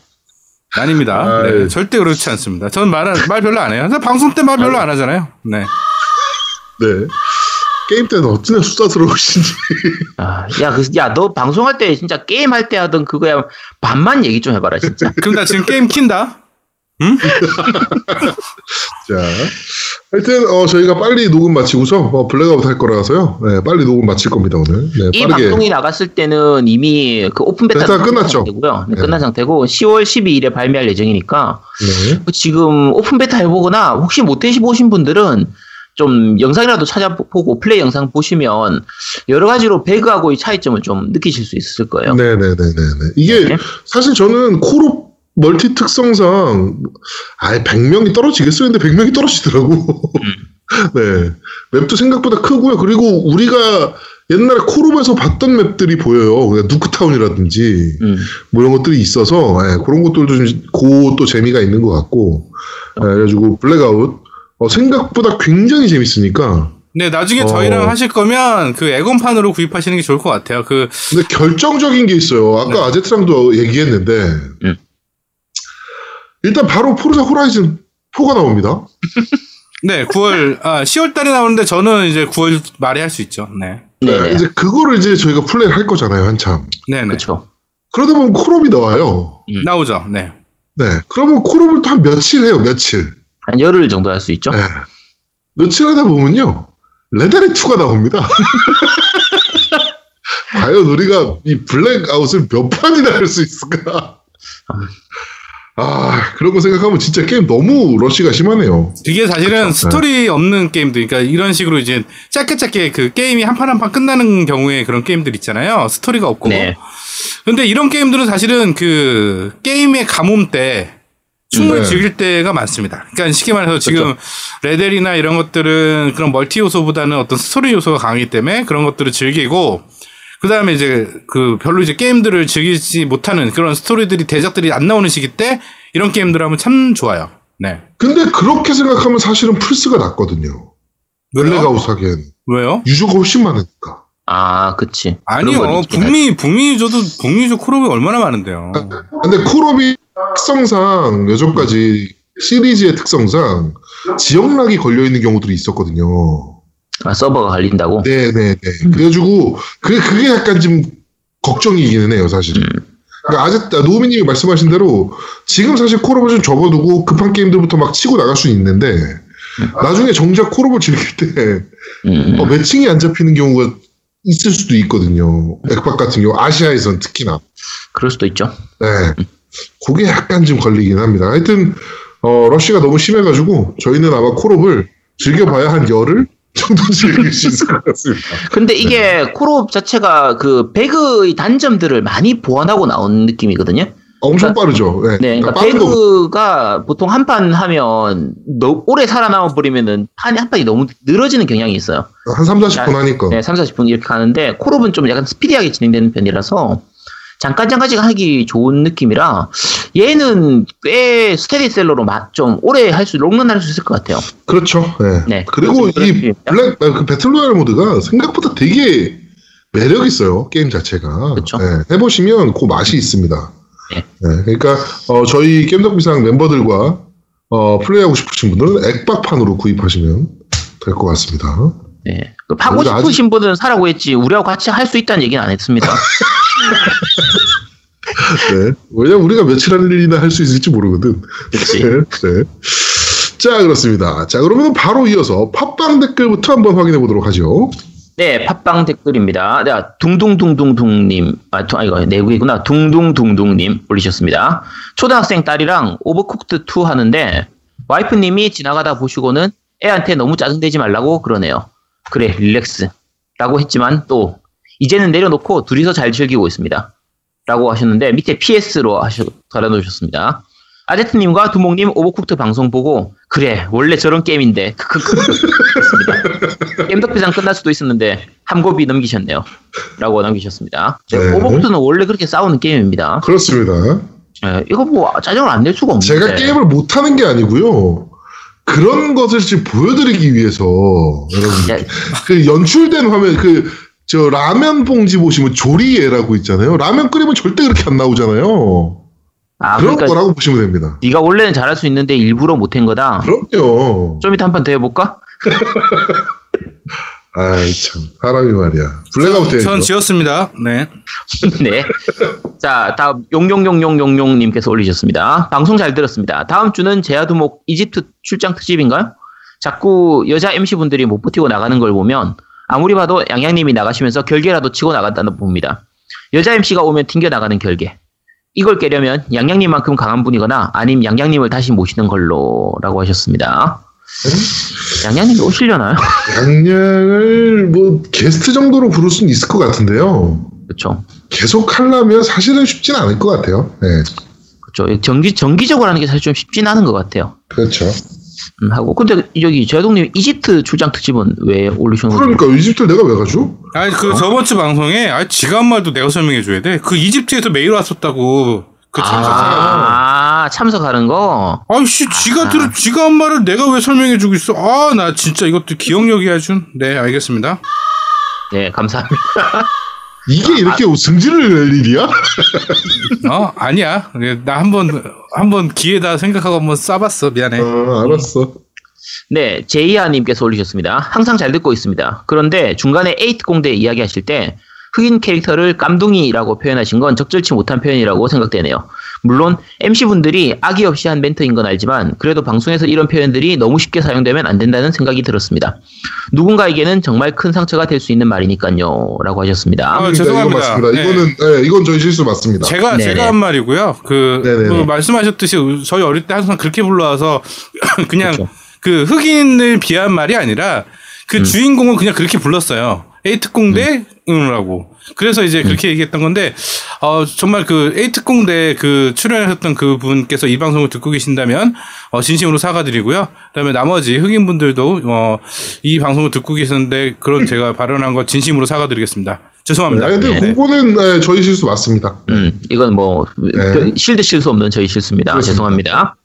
아닙니다. 아이. 네, 절대 그렇지 않습니다. 저는 말, 말 별로 안 해요. 방송 때 말 별로 안 하잖아요. 네. 네. 게임 때는 어찌나 수다스러우신지. 아, 야, 그, 야, 너 방송할 때 진짜 게임 할 때 하던 그거야 반만 얘기 좀 해봐라 진짜. 그럼 나 지금 게임 킨다? 자, 하여튼 어, 저희가 빨리 녹음 마치고서 어, 블랙아웃 할 거라서요. 네, 빨리 녹음 마칠 겁니다 오늘. 네, 이 빠르게. 방송이 나갔을 때는 이미 그 open beta 끝났죠. 상태고요. 네, 네. 끝난 상태고 10월 12일에 발매할 예정이니까 네. 그 지금 open beta 해보거나 혹시 못 해보신 분들은 좀 영상이라도 찾아보고 플레이 영상 보시면 여러 가지로 배그하고의 차이점을 좀 느끼실 수 있을 거예요. 네네네네네. 이게 네. 사실 저는 콜옵 multi 특성상 아예 100명이 떨어지겠어요. 근데 100명이 떨어지더라고. 네. 맵도 생각보다 크고요. 그리고 우리가 옛날에 콜옵에서 봤던 맵들이 보여요. 그냥 Nuketown이라든지 음. 뭐 이런 것들이 있어서 예, 그런 것들도 좀 고 또 재미가 있는 것 같고 예, 그래가지고 블랙아웃 어, 생각보다 굉장히 재밌으니까 네, 나중에 어. 저희랑 하실 거면 그 엑원판으로 구입하시는 게 좋을 것 같아요. 그 근데 결정적인 게 있어요. 아까 네. 아제트랑도 얘기했는데 음. 일단 바로 포르자 호라이즌 4가 나옵니다. 네, 9월 아 10월 달에 나오는데 저는 이제 9월 말에 할 수 있죠. 네. 네, 네네. 이제 그거를 이제 저희가 플레이를 할 거잖아요, 한참. 네, 네. 그렇죠. 그러다 보면 콜옵이 나와요. 나오죠. 네. 네, 그러면 콜옵을 또 한 며칠 해요, 며칠. 한 열흘 정도 할 수 있죠. 네. 며칠 하다 보면요, 레다리 2가 나옵니다. 과연 우리가 이 Blackout을 몇 판이나 할 수 있을까? 아, 그런 거 생각하면 진짜 게임 너무 러시가 심하네요. 이게 사실은 그쵸. 스토리 없는 게임들, 그러니까 이런 식으로 이제 짧게 짧게 그 게임이 한 판 한 판 끝나는 경우에 그런 게임들 있잖아요. 스토리가 없고. 네. 근데 이런 게임들은 사실은 그 게임의 가뭄 때 충분히 네. 즐길 때가 많습니다. 그러니까 쉽게 말해서 지금 레데리나 이런 것들은 그런 multi 요소보다는 어떤 스토리 요소가 강하기 때문에 그런 것들을 즐기고 그 다음에 이제 그 별로 이제 게임들을 즐기지 못하는 그런 스토리들이 대작들이 안 나오는 시기 때 이런 게임들 하면 참 좋아요. 네. 근데 그렇게 생각하면 사실은 플스가 낫거든요. 블랙아웃 하기엔. 왜요? 유저가 훨씬 많으니까. 아, 그치. 아니요. 하지. 북미, 북미 저도, 북미 저 콜옵이 얼마나 많은데요. 근데 콜옵이 특성상 여전까지 시리즈의 특성상 지역락이 걸려있는 경우들이 있었거든요. 아, 서버가 갈린다고? 네네네. 그래가지고, 그게, 그게 약간 좀 걱정이기는 해요, 사실은. 그러니까 아직, 노우미님이 말씀하신 대로, 지금 사실 콜옵을 좀 접어두고 급한 게임들부터 막 치고 나갈 수는 있는데, 나중에 정작 콜옵을 즐길 때, 음. 어, 매칭이 안 잡히는 경우가 있을 수도 있거든요. 액박 같은 경우, 아시아에선 특히나. 그럴 수도 있죠. 네. 그게 약간 좀 걸리긴 합니다. 하여튼, 어, 러쉬가 너무 심해가지고, 저희는 아마 콜옵을 즐겨봐야 한 열흘 정도 즐길 수 있을 것 같습니다. 근데 이게 콜옵 자체가 그 배그의 단점들을 많이 보완하고 나온 느낌이거든요. 엄청 빠르죠. 네. 네, 그러니까 거. 배그가 보통 한 판 하면 너, 오래 살아남아 버리면은 판이 한 판이 너무 늘어지는 경향이 있어요. 한 3, 40분 하니까. 네, 3, 40분 이렇게 가는데 콜옵은 좀 약간 스피디하게 진행되는 편이라서 잠깐 잠깐씩 하기 좋은 느낌이라 얘는 꽤 스테디셀러로 마- 좀 오래 할 수, 롱런 할 수 있을 것 같아요. 그렇죠. 네. 네. 그리고 이. 블랙, 아, 그 배틀로얄 모드가 생각보다 되게 매력 있어요. 게임 자체가. 그쵸. 네, 해보시면 그 맛이 있습니다. 네. 그러니까 어, 저희 겜덕비상 멤버들과 어, 플레이하고 싶으신 분들은 액박판으로 구입하시면 될 것 같습니다. 네. 그 하고 싶으신 분은 사라고 했지, 우리하고 같이 할 수 있다는 얘기는 안 했습니다. 네. 왜냐면 우리가 며칠 한 일이나 할 수 있을지 모르거든. 그치. 네. 네. 자, 그렇습니다. 자, 그러면 바로 이어서 팟빵 댓글부터 한번 확인해 보도록 하죠. 네, 팟빵 댓글입니다. 네, 둥둥둥둥둥님, 아, 두- 아, 이거 내국이구나. 둥둥둥둥님 올리셨습니다. 초등학생 딸이랑 오버쿡드 2 하는데, 와이프님이 지나가다 보시고는 애한테 너무 짜증내지 말라고 그러네요. 그래, 릴렉스. 라고 했지만 또, 이제는 내려놓고 둘이서 잘 즐기고 있습니다. 라고 하셨는데, 밑에 PS로 하셔, 달아놓으셨습니다. 아제트님과 두목님 오버쿡드 방송 보고, 그래, 원래 저런 게임인데, 크크크. 했습니다. 겜덕비상 끝날 수도 있었는데 함고비 넘기셨네요. 라고 남기셨습니다. 네, 네. 오버쿡드는 원래 그렇게 싸우는 게임입니다. 그렇습니다. 네, 이거 뭐 짜증을 안 낼 수가 없는데. 제가 게임을 못하는 게 아니고요. 그런 것을 지금 보여드리기 위해서 여러분 야, 그 연출된 화면 그 저 라면 봉지 보시면 조리예라고 있잖아요. 라면 끓이면 절대 그렇게 안 나오잖아요. 아, 그런 그러니까 거라고 보시면 됩니다. 네가 원래는 잘할 수 있는데 일부러 못한 거다. 그럼요. 좀 이따 한 판 더 해볼까? 아이 참 사람이 말이야. 블랙아웃 전 해야죠. 지었습니다. 네. 네. 자, 다음 용용용용용용님께서 올리셨습니다. 방송 잘 들었습니다. 다음 주는 제아두목 이집트 출장 특집인가요? 자꾸 여자 MC 분들이 못 버티고 나가는 걸 보면 아무리 봐도 양양님이 나가시면서 결계라도 치고 나간다는 봅니다. 여자 MC가 오면 튕겨 나가는 결계. 이걸 깨려면 양양님만큼 강한 분이거나 아님 양양님을 다시 모시는 걸로라고 하셨습니다. 양양님이 오시려나요? 양양을 뭐 게스트 정도로 부를 수는 있을 것 같은데요. 그렇죠. 계속 하려면 사실은 쉽진 않을 것 같아요. 네, 그렇죠. 정기 정기적으로 하는 게 사실 좀 쉽진 않은 것 같아요. 그렇죠. 음, 하고 근데 여기 제동님 이집트 출장 특집은 왜 올리신 거예요? 그러니까 이집트 내가 왜 가죠? 아니 그 저번 주 방송에 아 지가 한 말도 내가 설명해 줘야 돼. 그 이집트에서 메일 왔었다고. 그 참석사가. 아, 참석하는 거. 아이씨 지가 들 지가 한 말을 내가 왜 설명해 주고 있어? 아 나 진짜 이것도 기억력이 아주. 네 알겠습니다. 네, 감사합니다. 이게 이렇게 승질을 낼 일이야? 어 아니야. 나 한번 한번 기회다 생각하고 한번 쏴봤어. 미안해. 어, 알았어. 네, 제이아님께서 올리셨습니다. 항상 잘 듣고 있습니다. 그런데 중간에 에이트 공대 이야기하실 때 흑인 캐릭터를 깜둥이라고 표현하신 건 적절치 못한 표현이라고 생각되네요. 물론 MC분들이 악의 없이 한 멘트인 건 알지만 그래도 방송에서 이런 표현들이 너무 쉽게 사용되면 안 된다는 생각이 들었습니다. 누군가에게는 정말 큰 상처가 될 수 있는 말이니까요. 라고 하셨습니다. 아, 이거 죄송합니다. 맞습니다. 네. 이거는 네, 이건 저희 실수 맞습니다. 제가 네네. 제가 한 말이고요. 그, 네네네. 그 말씀하셨듯이 저희 어릴 때 항상 그렇게 불러와서 그냥 그렇죠. 그 흑인을 비하한 말이 아니라 그 주인공을 그냥 그렇게 불렀어요. 에이트공대 응라고. 그래서 이제 그렇게 얘기했던 건데 어 정말 그 에이트공대 그 출연하셨던 그 분께서 이 방송을 듣고 계신다면 어 진심으로 사과드리고요. 그 다음에 나머지 흑인 분들도 어 이 방송을 듣고 계셨는데 그런 제가 발언한 거 진심으로 사과드리겠습니다. 네, 죄송합니다. 근데 네. 그거는 네, 저희 실수 맞습니다. 음, 이건 뭐 네. 실드 실수 없는 저희 실수입니다. 그렇습니다. 죄송합니다.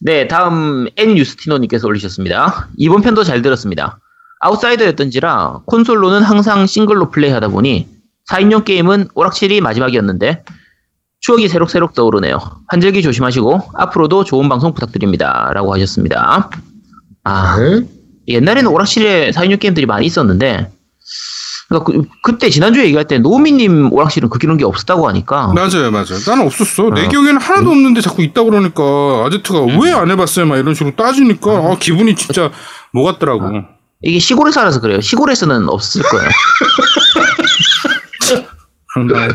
네, 다음 N 유스티노님께서 올리셨습니다. 이번 편도 잘 들었습니다. 아웃사이더였던지라 콘솔로는 항상 싱글로 플레이하다 보니 4인용 게임은 오락실이 마지막이었는데 추억이 새록새록 떠오르네요. 한절기 조심하시고 앞으로도 좋은 방송 부탁드립니다.라고 하셨습니다. 아, 네. 옛날에는 오락실에 4인용 게임들이 많이 있었는데 그러니까 그, 때 지난주에 얘기할 때 노미님 오락실은 그 그런 게 없었다고 하니까 맞아요, 맞아요. 나는 없었어. 내 어. 기억에는 하나도 없는데 자꾸 있다 그러니까 아제트가 음. 왜안 해봤어요? 막 이런 식으로 따지니까 아, 기분이 진짜 뭐 같더라고. 아. 이게 시골에 살아서 그래요. 시골에서는 없을 거예요. 황당해.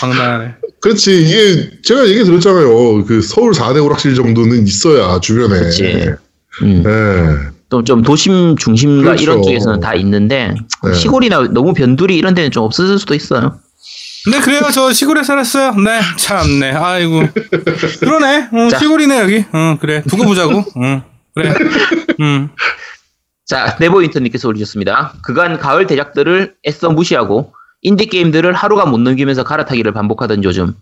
황당하네. 그렇지. 이게 제가 얘기 들었잖아요. 그 서울 4대 오락실 정도는 있어야 주변에. 그치. 음. 네. 또좀 도심 중심가 그렇죠. 이런 쪽에서는 다 있는데 네. 시골이나 너무 변두리 이런 데는 좀 없을 수도 있어요. 네, 그래요. 저 시골에 살았어요. 네, 참네. 아이고. 그러네. 어, 자. 시골이네, 여기. 어, 그래. 두고 보자고. 응. 그래. 음. 자, 네버윈터님께서 올리셨습니다. 그간 가을 대작들을 애써 무시하고 인디 게임들을 하루가 못 넘기면서 갈아타기를 반복하던 요즘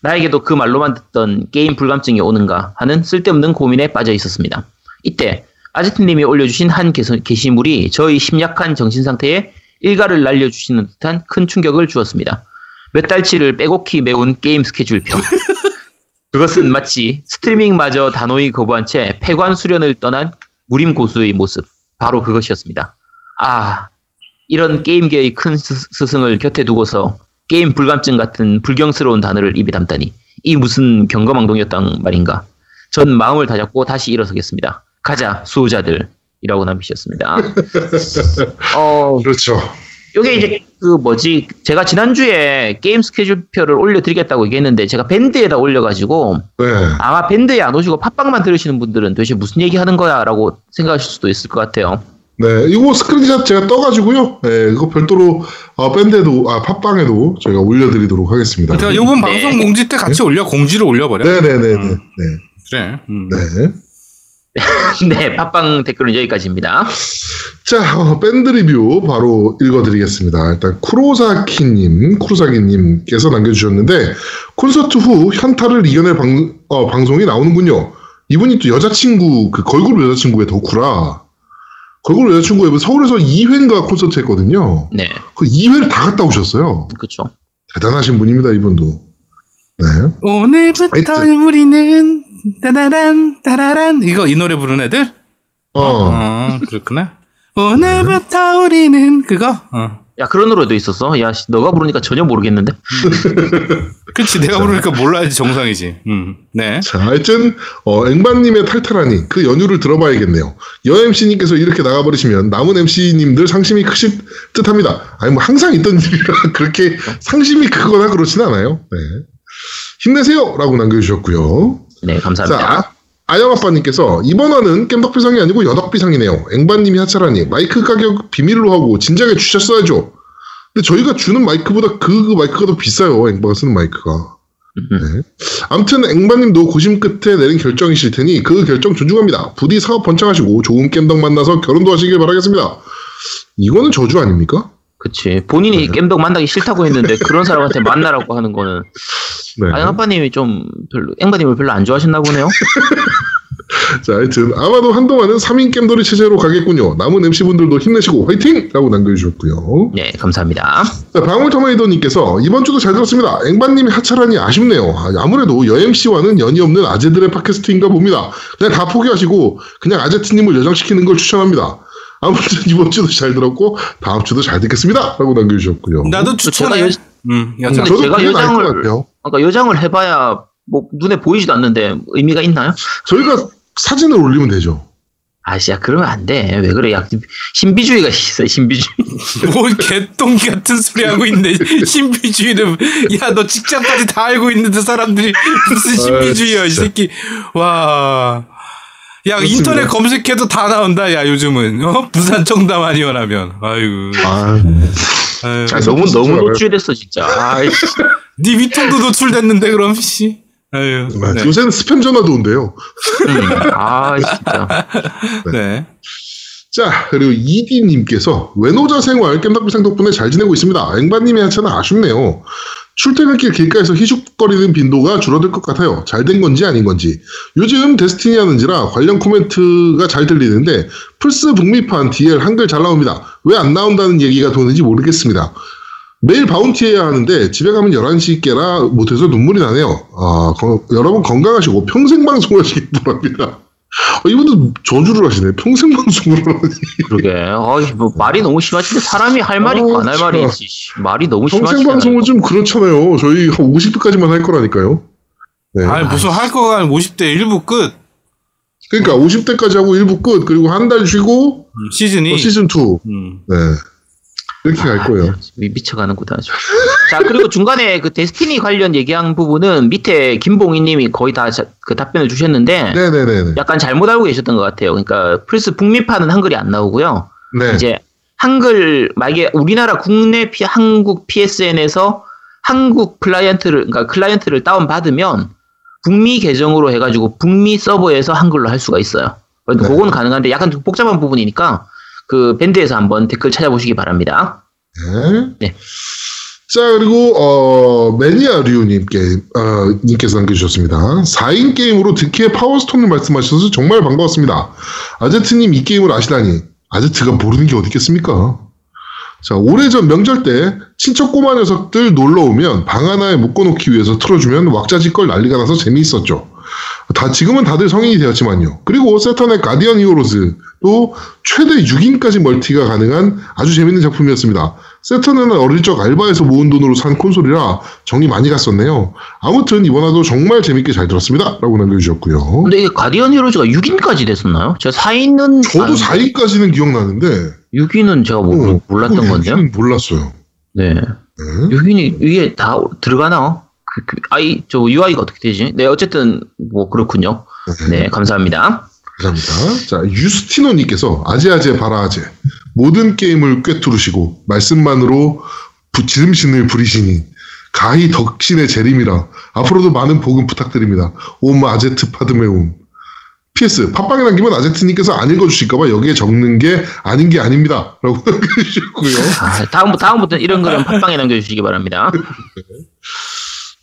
나에게도 그 말로만 듣던 게임 불감증이 오는가 하는 쓸데없는 고민에 빠져 있었습니다. 이때 아제트님이 올려주신 한 게시물이 저희 심약한 정신 상태에 일갈을 날려주시는 듯한 큰 충격을 주었습니다. 몇 달치를 빼곡히 메운 게임 스케줄표. 그것은 마치 스트리밍마저 단호히 거부한 채 폐관 수련을 떠난 무림 고수의 모습. 바로 그것이었습니다. 아, 이런 게임계의 큰 스- 스승을 곁에 두고서 게임 불감증 같은 불경스러운 단어를 입에 담다니 이 무슨 경거망동이었단 말인가. 전 마음을 다잡고 다시 일어서겠습니다. 가자 수호자들 이라고 남기셨습니다. 어, 그렇죠. 요게 이제 그 뭐지 제가 지난주에 게임 스케줄표를 올려드리겠다고 얘기했는데 제가 밴드에다 올려가지고 네. 아마 밴드에 안 오시고 팟빵만 들으시는 분들은 도대체 무슨 얘기 하는 거야 라고 생각하실 수도 있을 것 같아요. 네, 이거 스크린샷 제가 떠가지고요. 네, 이거 별도로 어, 밴드에도 아 팟빵에도 저희가 올려드리도록 하겠습니다. 제가 요번 네. 방송 공지 때 같이 올려, 공지를 올려버려. 네네네. 음. 네. 그래. 음. 네. 네, 팟빵 댓글은 여기까지입니다. 자, 어, 밴드 리뷰 바로 읽어드리겠습니다. 일단 쿠로사키님, 쿠로사키님께서 남겨주셨는데 콘서트 후 현타를 이겨낼 방, 어, 방송이 나오는군요. 이분이 또 여자친구, 그 걸그룹 여자친구의 덕후라 걸그룹 여자친구가 서울에서 2회인가 콘서트 했거든요. 네, 그 2회를 다 갔다 오셨어요. 그렇죠. 대단하신 분입니다, 이분도. 네. 오늘부터 하여튼. 우리는 따다란 따라란 이거 이 노래 부르는 애들? 어. 어, 그렇구나. 오늘부터 우리는 그거. 어. 야 그런 노래도 있었어. 야 씨, 너가 부르니까 전혀 모르겠는데. 그렇지 내가 부르니까 몰라야지 정상이지. 음. 네. 자, 하여튼, 어, 앵반님의 탈탈하니 그 연유를 들어봐야겠네요. 여 MC님께서 이렇게 나가버리시면 남은 MC님들 상심이 크실 듯 합니다. 아니, 뭐 항상 있던 일이라 그렇게 상심이 크거나 그렇진 않아요. 네. 힘내세요! 라고 남겨주셨고요. 네 감사합니다. 자, 아영아빠님께서 이번 화는 깸덕비상이 아니고 여덕비상이네요. 앵반님이 하차라니 마이크 가격 비밀로 하고 진작에 주셨어야죠. 근데 저희가 주는 마이크보다 그 마이크가 더 비싸요. 앵바가 쓰는 마이크가. 네. 아무튼 앵바님도 고심 끝에 내린 결정이실 테니 그 결정 존중합니다. 부디 사업 번창하시고 좋은 깸덕 만나서 결혼도 하시길 바라겠습니다. 이거는 저주 아닙니까? 그치. 본인이 네. 겜덕 만나기 싫다고 했는데 그런 사람한테 만나라고 하는 거는 네. 아영 아빠님이 좀 별로 앵바님을 별로 안 좋아하셨나 보네요. 자, 하여튼 아마도 한동안은 3인 겜돌이 체제로 가겠군요. 남은 MC분들도 힘내시고 화이팅! 라고 남겨주셨고요. 네 감사합니다. 자, 방울터마이더님께서 이번 주도 잘 들었습니다. 앵반님이 하차라니 아쉽네요. 아, 아무래도 여MC와는 연이 없는 아재들의 팟캐스트인가 봅니다. 그냥 다 포기하시고 그냥 아제트님을 여장시키는 걸 추천합니다. 아무튼 이번 주도 잘 들었고 다음 주도 잘 듣겠습니다. 라고 남겨주셨고요. 나도 추천해. 제가 여- 음, 여자. 근데 저도 제가 같아요. 그러니까 여장을 해봐야 뭐 눈에 보이지도 않는데 의미가 있나요? 저희가 사진을 올리면 되죠. 아씨야 그러면 안 돼. 왜 그래? 야 신비주의가 있어 신비주의. 뭘 개똥기 같은 소리 하고 있네. 신비주의는 야 너 직장까지 다 알고 있는데 사람들이 무슨 신비주의야 이 진짜. 새끼. 와. 야 그렇습니다. 인터넷 검색해도 다 나온다. 야 요즘은 어? 부산 청담 아니원하면. 아이고. 아, 아유. 잘 너무 너무. 노출됐어 진짜. 아이씨. 네 위통도 노출됐는데 그럼 씨. 아유. 네. 요새는 스팸 전화도 온대요. 음, 아 진짜. 네. 자, 그리고 이디님께서 외노자 생활 깸덕비상 덕분에 잘 지내고 있습니다. 앵바님의 하차는 아쉽네요. 출퇴근길 길가에서 희죽거리는 빈도가 줄어들 것 같아요. 잘 된 건지 아닌 건지. 요즘 데스티니 하는지라 관련 코멘트가 잘 들리는데 플스 북미판 DL 한글 잘 나옵니다. 왜 안 나온다는 얘기가 도는지 모르겠습니다. 매일 바운티 해야 하는데 집에 가면 11시 깨라 못해서 눈물이 나네요. 아, 거- 여러분 건강하시고 평생 방송하시기 바랍니다. 어, 이분도 저주를 하시네. 평생 방송을 하니. 그러게. 어이, 뭐 말이 너무 심하신데 사람이 할 말이 있고 안할 아, 말이 참. 있지. 씨. 말이 너무 평생 심하시잖아요. 방송은 좀 그렇잖아요. 저희 한 50대까지만 할 거라니까요. 네. 아니 무슨 할 거가 50대 일부 끝. 그러니까 50대까지 하고 1부 끝, 그리고 한 달 쉬고 음, 시즌이. 어, 시즌 2. 음. 네. 이렇게 갈 거예요. 미, 미쳐가는구나. 자, 그리고 중간에 그 데스티니 관련 얘기한 부분은 밑에 김봉희 님이 거의 다 그 답변을 주셨는데 네네네. 약간 잘못 알고 계셨던 것 같아요. 그러니까 플스 북미판은 한글이 안 나오고요. 네. 이제 한글 만약에 우리나라 국내 피, 한국 PSN에서 한국 클라이언트를 그러니까 클라이언트를 다운 받으면 북미 계정으로 해가지고 북미 서버에서 한글로 할 수가 있어요. 네. 그건 가능한데 약간 좀 복잡한 부분이니까 그 밴드에서 한번 댓글 찾아보시기 바랍니다. 네. 네. 자, 그리고, 어, 매니아류님께, 어, 님께서 남겨주셨습니다. 4인 게임으로 득키의 파워스톤을 말씀하셔서 정말 반가웠습니다. 아제트님 이 게임을 아시다니, 아제트가 모르는 게 어디 있겠습니까? 자, 오래전 명절 때 친척 꼬마 녀석들 놀러 오면 방 하나에 묶어놓기 위해서 틀어주면 왁자지껄 난리가 나서 재미있었죠. 다 지금은 다들 성인이 되었지만요. 그리고 세턴의 가디언 히어로즈도 최대 6인까지 멀티가 가능한 아주 재밌는 작품이었습니다. 세턴은 어릴 적 알바에서 모은 돈으로 산 콘솔이라 정이 많이 갔었네요. 아무튼 이번 화도 정말 재밌게 잘 들었습니다. 라고 남겨주셨고요. 근데 이게 가디언 히로즈가 6인까지 됐었나요? 제가 4인은 저도 4위까지는 기억나는데 6인은 제가 모, 어, 몰랐던 그거 건데요. 6위는 몰랐어요. 네. 네. 6인이 이게 다 들어가나? 그, 그 아이 저 UI가 어떻게 되지? 네, 어쨌든 뭐 그렇군요. 네, 감사합니다. 감사합니다. 자, 유스티노님께서 아재아재 바라아재 모든 게임을 꿰뚫으시고 말씀만으로 부, 지름신을 부리시니 가히 덕신의 재림이라 앞으로도 많은 복음 부탁드립니다. 옴 아제트 파드메움. PS 팟빵에 남기면 아제트님께서 안 읽어주실까봐 여기에 적는 게 아닌 게 아닙니다. 라고 남겨주셨고요. 아, 다음 다음부터는 이런 거는 팟빵에 남겨주시기 바랍니다.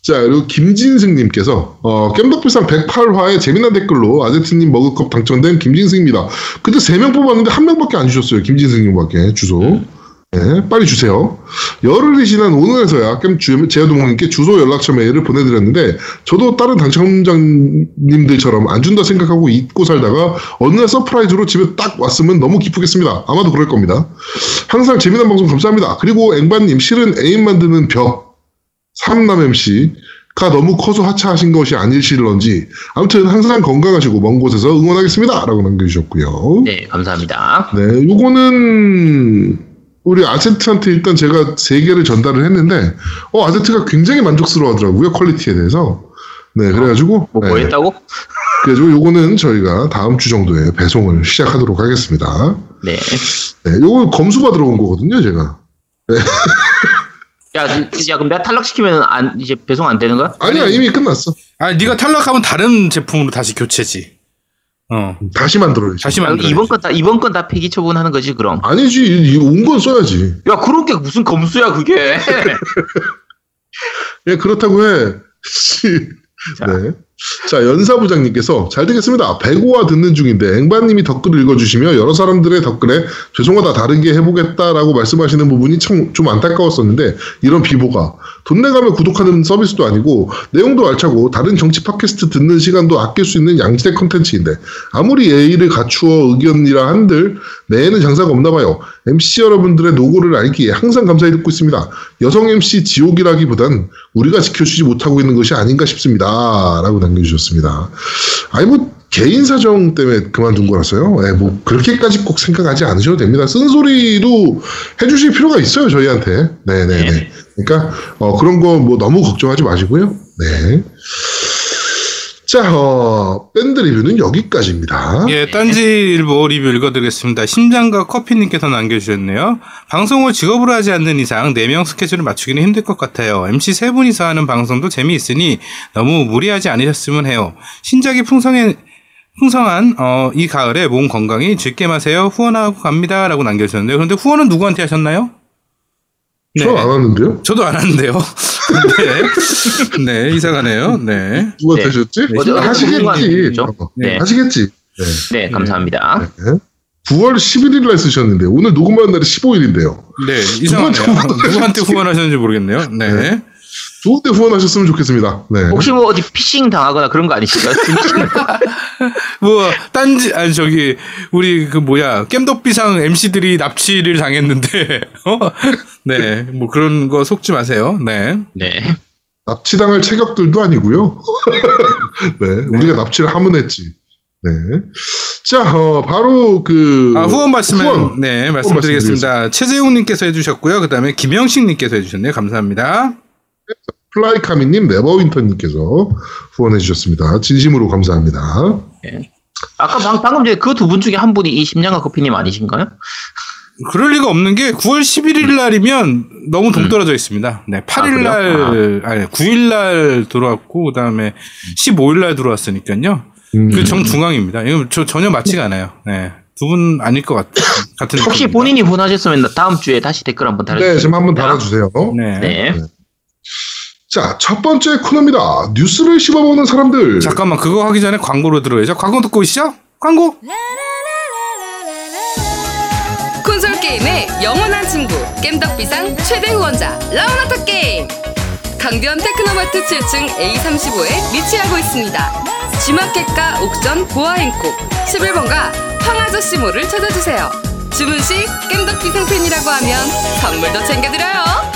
자, 그리고 김진승님께서, 어, 겜덕비상 108화에 재미난 댓글로 아제트님 머그컵 당첨된 김진승입니다. 근데 3명 뽑았는데 1명밖에 안 주셨어요. 김진승님밖에, 주소. 네, 빨리 주세요. 열흘이 지난 오늘에서야 제아동님께 주소 연락처 메일을 보내드렸는데 저도 다른 당첨자님들처럼 안 준다 생각하고 잊고 살다가 어느 날 서프라이즈로 집에 딱 왔으면 너무 기쁘겠습니다. 아마도 그럴 겁니다. 항상 재미난 방송 감사합니다. 그리고 앵바님 실은 애인 만드는 벽산남 MC가 너무 커서 하차하신 것이 아니실런지 아무튼 항상 건강하시고 먼 곳에서 응원하겠습니다. 라고 남겨주셨고요. 네, 감사합니다. 네, 요거는 우리 아제트한테 일단 제가 세 개를 전달을 했는데, 어, 아제트가 굉장히 만족스러워 하더라고요, 퀄리티에 대해서. 네, 그래가지고. 뭐, 뭐 네, 했다고? 그래가지고 요거는 저희가 다음 주 정도에 배송을 시작하도록 하겠습니다. 네. 네, 요거 검수가 들어온 거거든요, 제가. 야, 그- 야, 그럼 내가 탈락시키면 안, 이제 배송 안 되는 거야? 아니야, 이미 끝났어. 아니 네가 탈락하면 다른 제품으로 다시 교체지. 어. 다시 만들어야지. 다시 아, 만들어. 이번 건 다, 이번 건 다 폐기 처분하는 거지, 그럼. 아니지, 온 건 써야지. 야, 그런 게 무슨 검수야, 그게. 예, 그렇다고 해. 씨. 자. 네. 자, 연사부장님께서 잘 되겠습니다. 배고와 듣는 중인데 앵바님이 댓글을 읽어주시며 여러 사람들의 댓글에 죄송하다 다른 게 해보겠다라고 말씀하시는 부분이 참 좀 안타까웠었는데 이런 비보가 돈 내가며 구독하는 서비스도 아니고 내용도 알차고 다른 정치 팟캐스트 듣는 시간도 아낄 수 있는 양질의 컨텐츠인데 아무리 예의를 갖추어 의견이라 한들 내에는 장사가 없나 봐요. MC 여러분들의 노고를 알기에 항상 감사히 듣고 있습니다. 여성 MC 지옥이라기보단 우리가 지켜주지 못하고 있는 것이 아닌가 싶습니다. 라고 남겨주셨습니다. 아니, 뭐, 개인 사정 때문에 그만둔 거라서요. 예, 뭐, 그렇게까지 꼭 생각하지 않으셔도 됩니다. 쓴소리도 해주실 필요가 있어요, 저희한테. 네네네. 네. 그러니까, 어, 그런 거 뭐 너무 걱정하지 마시고요. 네. 자, 어, 밴드 리뷰는 여기까지입니다. 예, 딴지 일보 리뷰 읽어드리겠습니다. 심장과 커피님께서 남겨주셨네요. 방송을 직업으로 하지 않는 이상 4명 스케줄을 맞추기는 힘들 것 같아요. MC 세 분이서 하는 방송도 재미있으니 너무 무리하지 않으셨으면 해요. 신작이 풍성해, 풍성한 어, 이 가을에 몸 건강히 즐게 마세요. 후원하고 갑니다 라고 남겨주셨는데요. 그런데 후원은 누구한테 하셨나요? 저안 왔는데요? 저도 안 하는데요. 네, 네 이상하네요. 네. 누가 네. 되셨지? 어디- 어디 하시겠지. 누군가 어, 네. 하시겠지. 네. 네, 감사합니다. 네. 9월 11일 날 쓰셨는데 오늘 녹음하는 날이 15일인데요. 네, 이상하네요. 누구한테 누구한테 후원하셨는지 모르겠네요. 네. 네. 좋은데 후원하셨으면 좋겠습니다. 네. 혹시 뭐 어디 피싱 당하거나 그런 거 아니실까요? 뭐 딴지 아니 저기 우리 그 뭐야 겜덕비상 MC들이 납치를 당했는데 어? 네, 뭐 그런 거 속지 마세요. 네. 네. 납치당할 체격들도 아니고요. 네, 우리가 납치를 하면 했지. 네. 자, 어, 바로 그 아, 후원 말씀은 후원. 네, 말씀드리겠습니다. 최재용 님께서 해 주셨고요. 그다음에 김영식 님께서 해 주셨네요. 감사합니다. 플라이카미님, 네버윈터님께서 후원해 주셨습니다. 진심으로 감사합니다. 아까 방, 방금 전에 그 두 분 중에 한 분이 이 심장과 커피님 아니신가요? 그럴 리가 없는 게 9월 11일 날이면 너무 동떨어져 있습니다. 네, 8일 날 아 니 9일 날 들어왔고 그 다음에 15일 날 들어왔으니까요. 음, 그 정중앙입니다. 이거 저 전혀 맞지가 않아요. 네. 두 분 아닐 것 같, 같은 혹시 느낌입니다. 본인이 후원하셨으면 다음 주에 다시 댓글 한번 달아주세요. 네, 좀 한번 달아주세요. 네. 네. 자, 첫 번째 코너입니다. 뉴스를 씹어보는 사람들. 잠깐만 그거 하기 전에 광고로 들어야죠. 광고 듣고 오시죠. 광고. 콘솔 게임의 영원한 친구 겜덕비상 최대 후원자 라운하터 게임 강변 테크노마트 7층 A35에 위치하고 있습니다 G마켓과 옥션 보아행콕 11번가 황아저씨몰을 찾아주세요 주문 시 겜덕비상 팬이라고 하면 선물도 챙겨드려요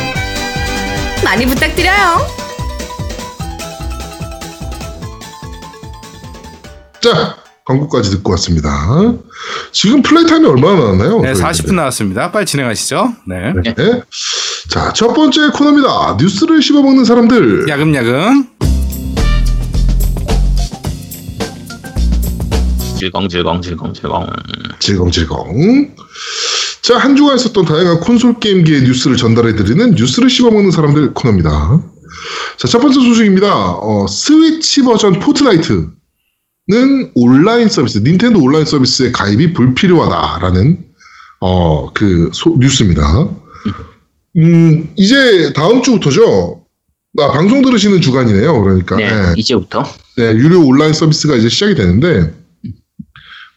많이 부탁드려요. 자, 광고까지 듣고 왔습니다. 지금 플레이 타임이 얼마나 나왔나요? 네, 저희들? 40분 나왔습니다. 빨리 진행하시죠. 네. 네. 자, 첫 번째 코너입니다. 뉴스를 씹어먹는 사람들. 야금야금. 질겅질겅 질겅질겅. 질겅질겅. 자, 한 주간 있었던 다양한 콘솔 게임계의 뉴스를 전달해드리는 뉴스를 씹어먹는 사람들 코너입니다. 자, 첫 번째 소식입니다. 어, 스위치 버전 포트나이트는 온라인 서비스, 닌텐도 온라인 서비스의 가입이 불필요하다라는, 어, 그, 소- 뉴스입니다. 음, 이제 다음 주부터죠. 아, 방송 들으시는 주간이네요. 그러니까. 네, 예. 이제부터. 네, 유료 온라인 서비스가 이제 시작이 되는데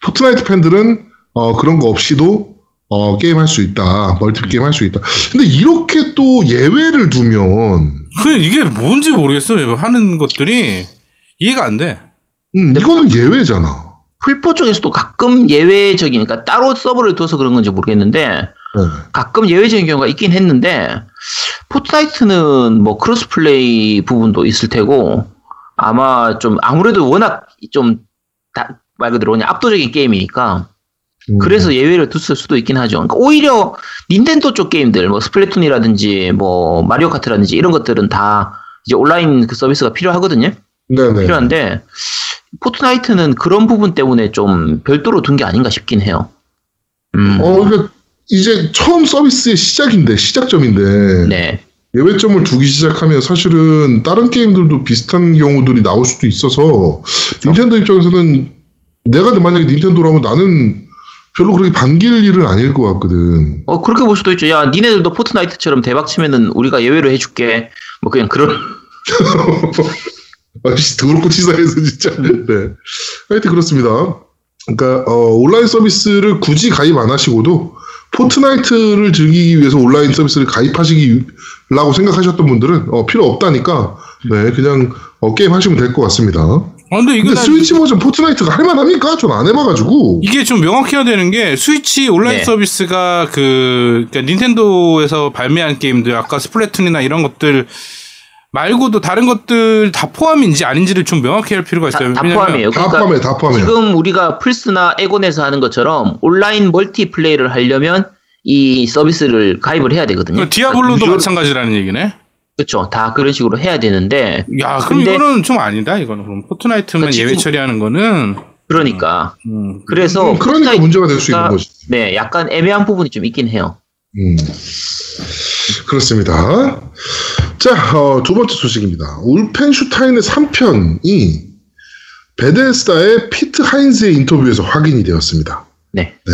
포트나이트 팬들은 어, 그런 거 없이도 어, 게임 할 수 있다, 멀티 게임 할 수 있다. 근데 이렇게 또 예외를 두면 그 이게 뭔지 모르겠어요. 하는 것들이 이해가 안 돼. 음, 이거는 예외잖아. 플포 쪽에서도 가끔 예외적이니까 따로 서버를 둬서 그런 건지 모르겠는데 네. 가끔 예외적인 경우가 있긴 했는데 포트나이트는 뭐 cross play 부분도 있을 테고 아마 좀 아무래도 워낙 좀 말 그대로 그냥 압도적인 게임이니까 음. 그래서 예외를 뒀을 수도 있긴 하죠. 그러니까 오히려 닌텐도 쪽 게임들, 뭐 스플래툰이라든지 뭐 마리오 카트라든지 이런 것들은 다 이제 온라인 그 서비스가 필요하거든요. 네네. 필요한데 포트나이트는 그런 부분 때문에 좀 별도로 둔 게 아닌가 싶긴 해요. 음, 어, 그러니까 이제 처음 서비스의 시작인데 시작점인데 네, 예외점을 두기 시작하면 사실은 다른 게임들도 비슷한 경우들이 나올 수도 있어서 닌텐도 입장에서는 내가 만약에 닌텐도라면 나는 별로 그렇게 반길 일은 아닐 것 같거든. 어 그렇게 볼 수도 있죠. 야, 니네들도 포트나이트처럼 대박 치면은 우리가 예외로 해줄게. 뭐 그냥 그런 아씨 더럽고 치사해서 진짜. 네. 하여튼 그렇습니다. 그러니까 어, 온라인 서비스를 굳이 가입 안 하시고도 포트나이트를 즐기기 위해서 온라인 서비스를 가입하시기라고 생각하셨던 분들은 어, 필요 없다니까 네 그냥 어, 게임 하시면 될 것 같습니다. 아, 근데 이거 스위치 버전 포트나이트가 할만합니까? 전 안 해봐가지고. 이게 좀 명확해야 되는 게 스위치 온라인 네. 서비스가 그 그러니까 닌텐도에서 발매한 게임들 아까 스플래툰이나 이런 것들 말고도 다른 것들 다 포함인지 아닌지를 좀 명확히 할 필요가 다, 있어요. 다 왜냐면 포함이에요. 다 그러니까 포함해, 다 포함해. 지금 우리가 플스나 엑원에서 하는 것처럼 온라인 멀티플레이를 하려면 이 서비스를 가입을 해야 되거든요. 그 디아블로도 그러니까 마찬가지라는 얘기네. 그렇죠. 다 그런 식으로 해야 되는데 야, 그럼 근데- 이거는 좀 아니다. 이거는 그럼 포트나이트만 그 지금- 예외 처리하는 거는 그러니까 음, 그래서 음, 그러니까 문제가 될 수 있는 거지. 네, 약간 애매한 부분이 좀 있긴 해요. 음, 그렇습니다. 자, 어, 두 번째 소식입니다. 울펜슈타인의 3편이 베데스다의 피트 하인즈의 인터뷰에서 확인이 되었습니다. 네. 네.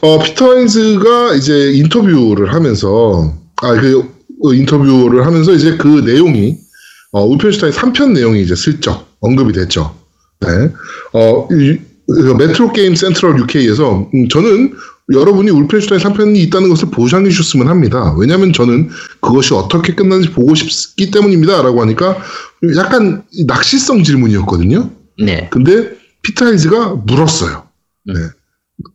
어, 피터 하인즈가 이제 인터뷰를 하면서, 아, 그, 어, 인터뷰를 하면서 이제 그 내용이, 어, 울펜슈타인 3편 내용이 이제 슬쩍 언급이 됐죠. 네. 어, 이, 그 메트로 게임 센트럴 UK에서, 음, 저는 여러분이 울펜슈타인 3편이 있다는 것을 보장해 주셨으면 합니다. 왜냐면 저는 그것이 어떻게 끝나는지 보고 싶기 때문입니다. 라고 하니까 약간 낚시성 질문이었거든요. 네. 근데 피터 하인즈가 물었어요. 음. 네.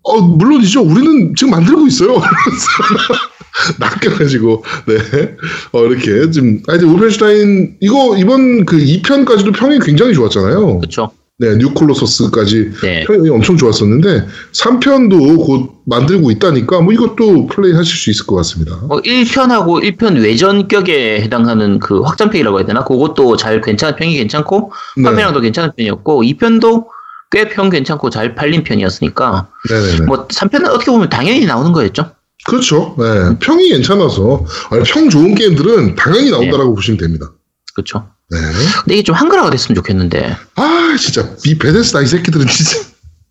어, 물론이죠. 우리는 지금 만들고 있어요. 낚여가지고, 네. 어, 이렇게, 지금, 하여튼, 울펜슈타인, 이거, 이번 그 2편까지도 평이 굉장히 좋았잖아요. 그렇죠. 네, 뉴콜로서스까지 네. 평이 엄청 좋았었는데, 3편도 곧 만들고 있다니까, 뭐 이것도 플레이 하실 수 있을 것 같습니다. 뭐 1편하고 1편 외전격에 해당하는 그 확장팩이라고 해야 되나? 그것도 잘 괜찮은 평이 괜찮고 네. 판매량도 괜찮은 편이었고 2편도 꽤 평 괜찮고 잘 팔린 편이었으니까 네네네. 뭐 3편은 어떻게 보면 당연히 나오는 거였죠. 그렇죠. 네. 평이 괜찮아서, 아니, 평 좋은 게임들은 당연히 나온다라고 보시면 됩니다. 그렇죠. 네. 근데 이게 좀 한글화가 됐으면 좋겠는데. 아, 진짜, 이 베데스다 이 새끼들은 진짜.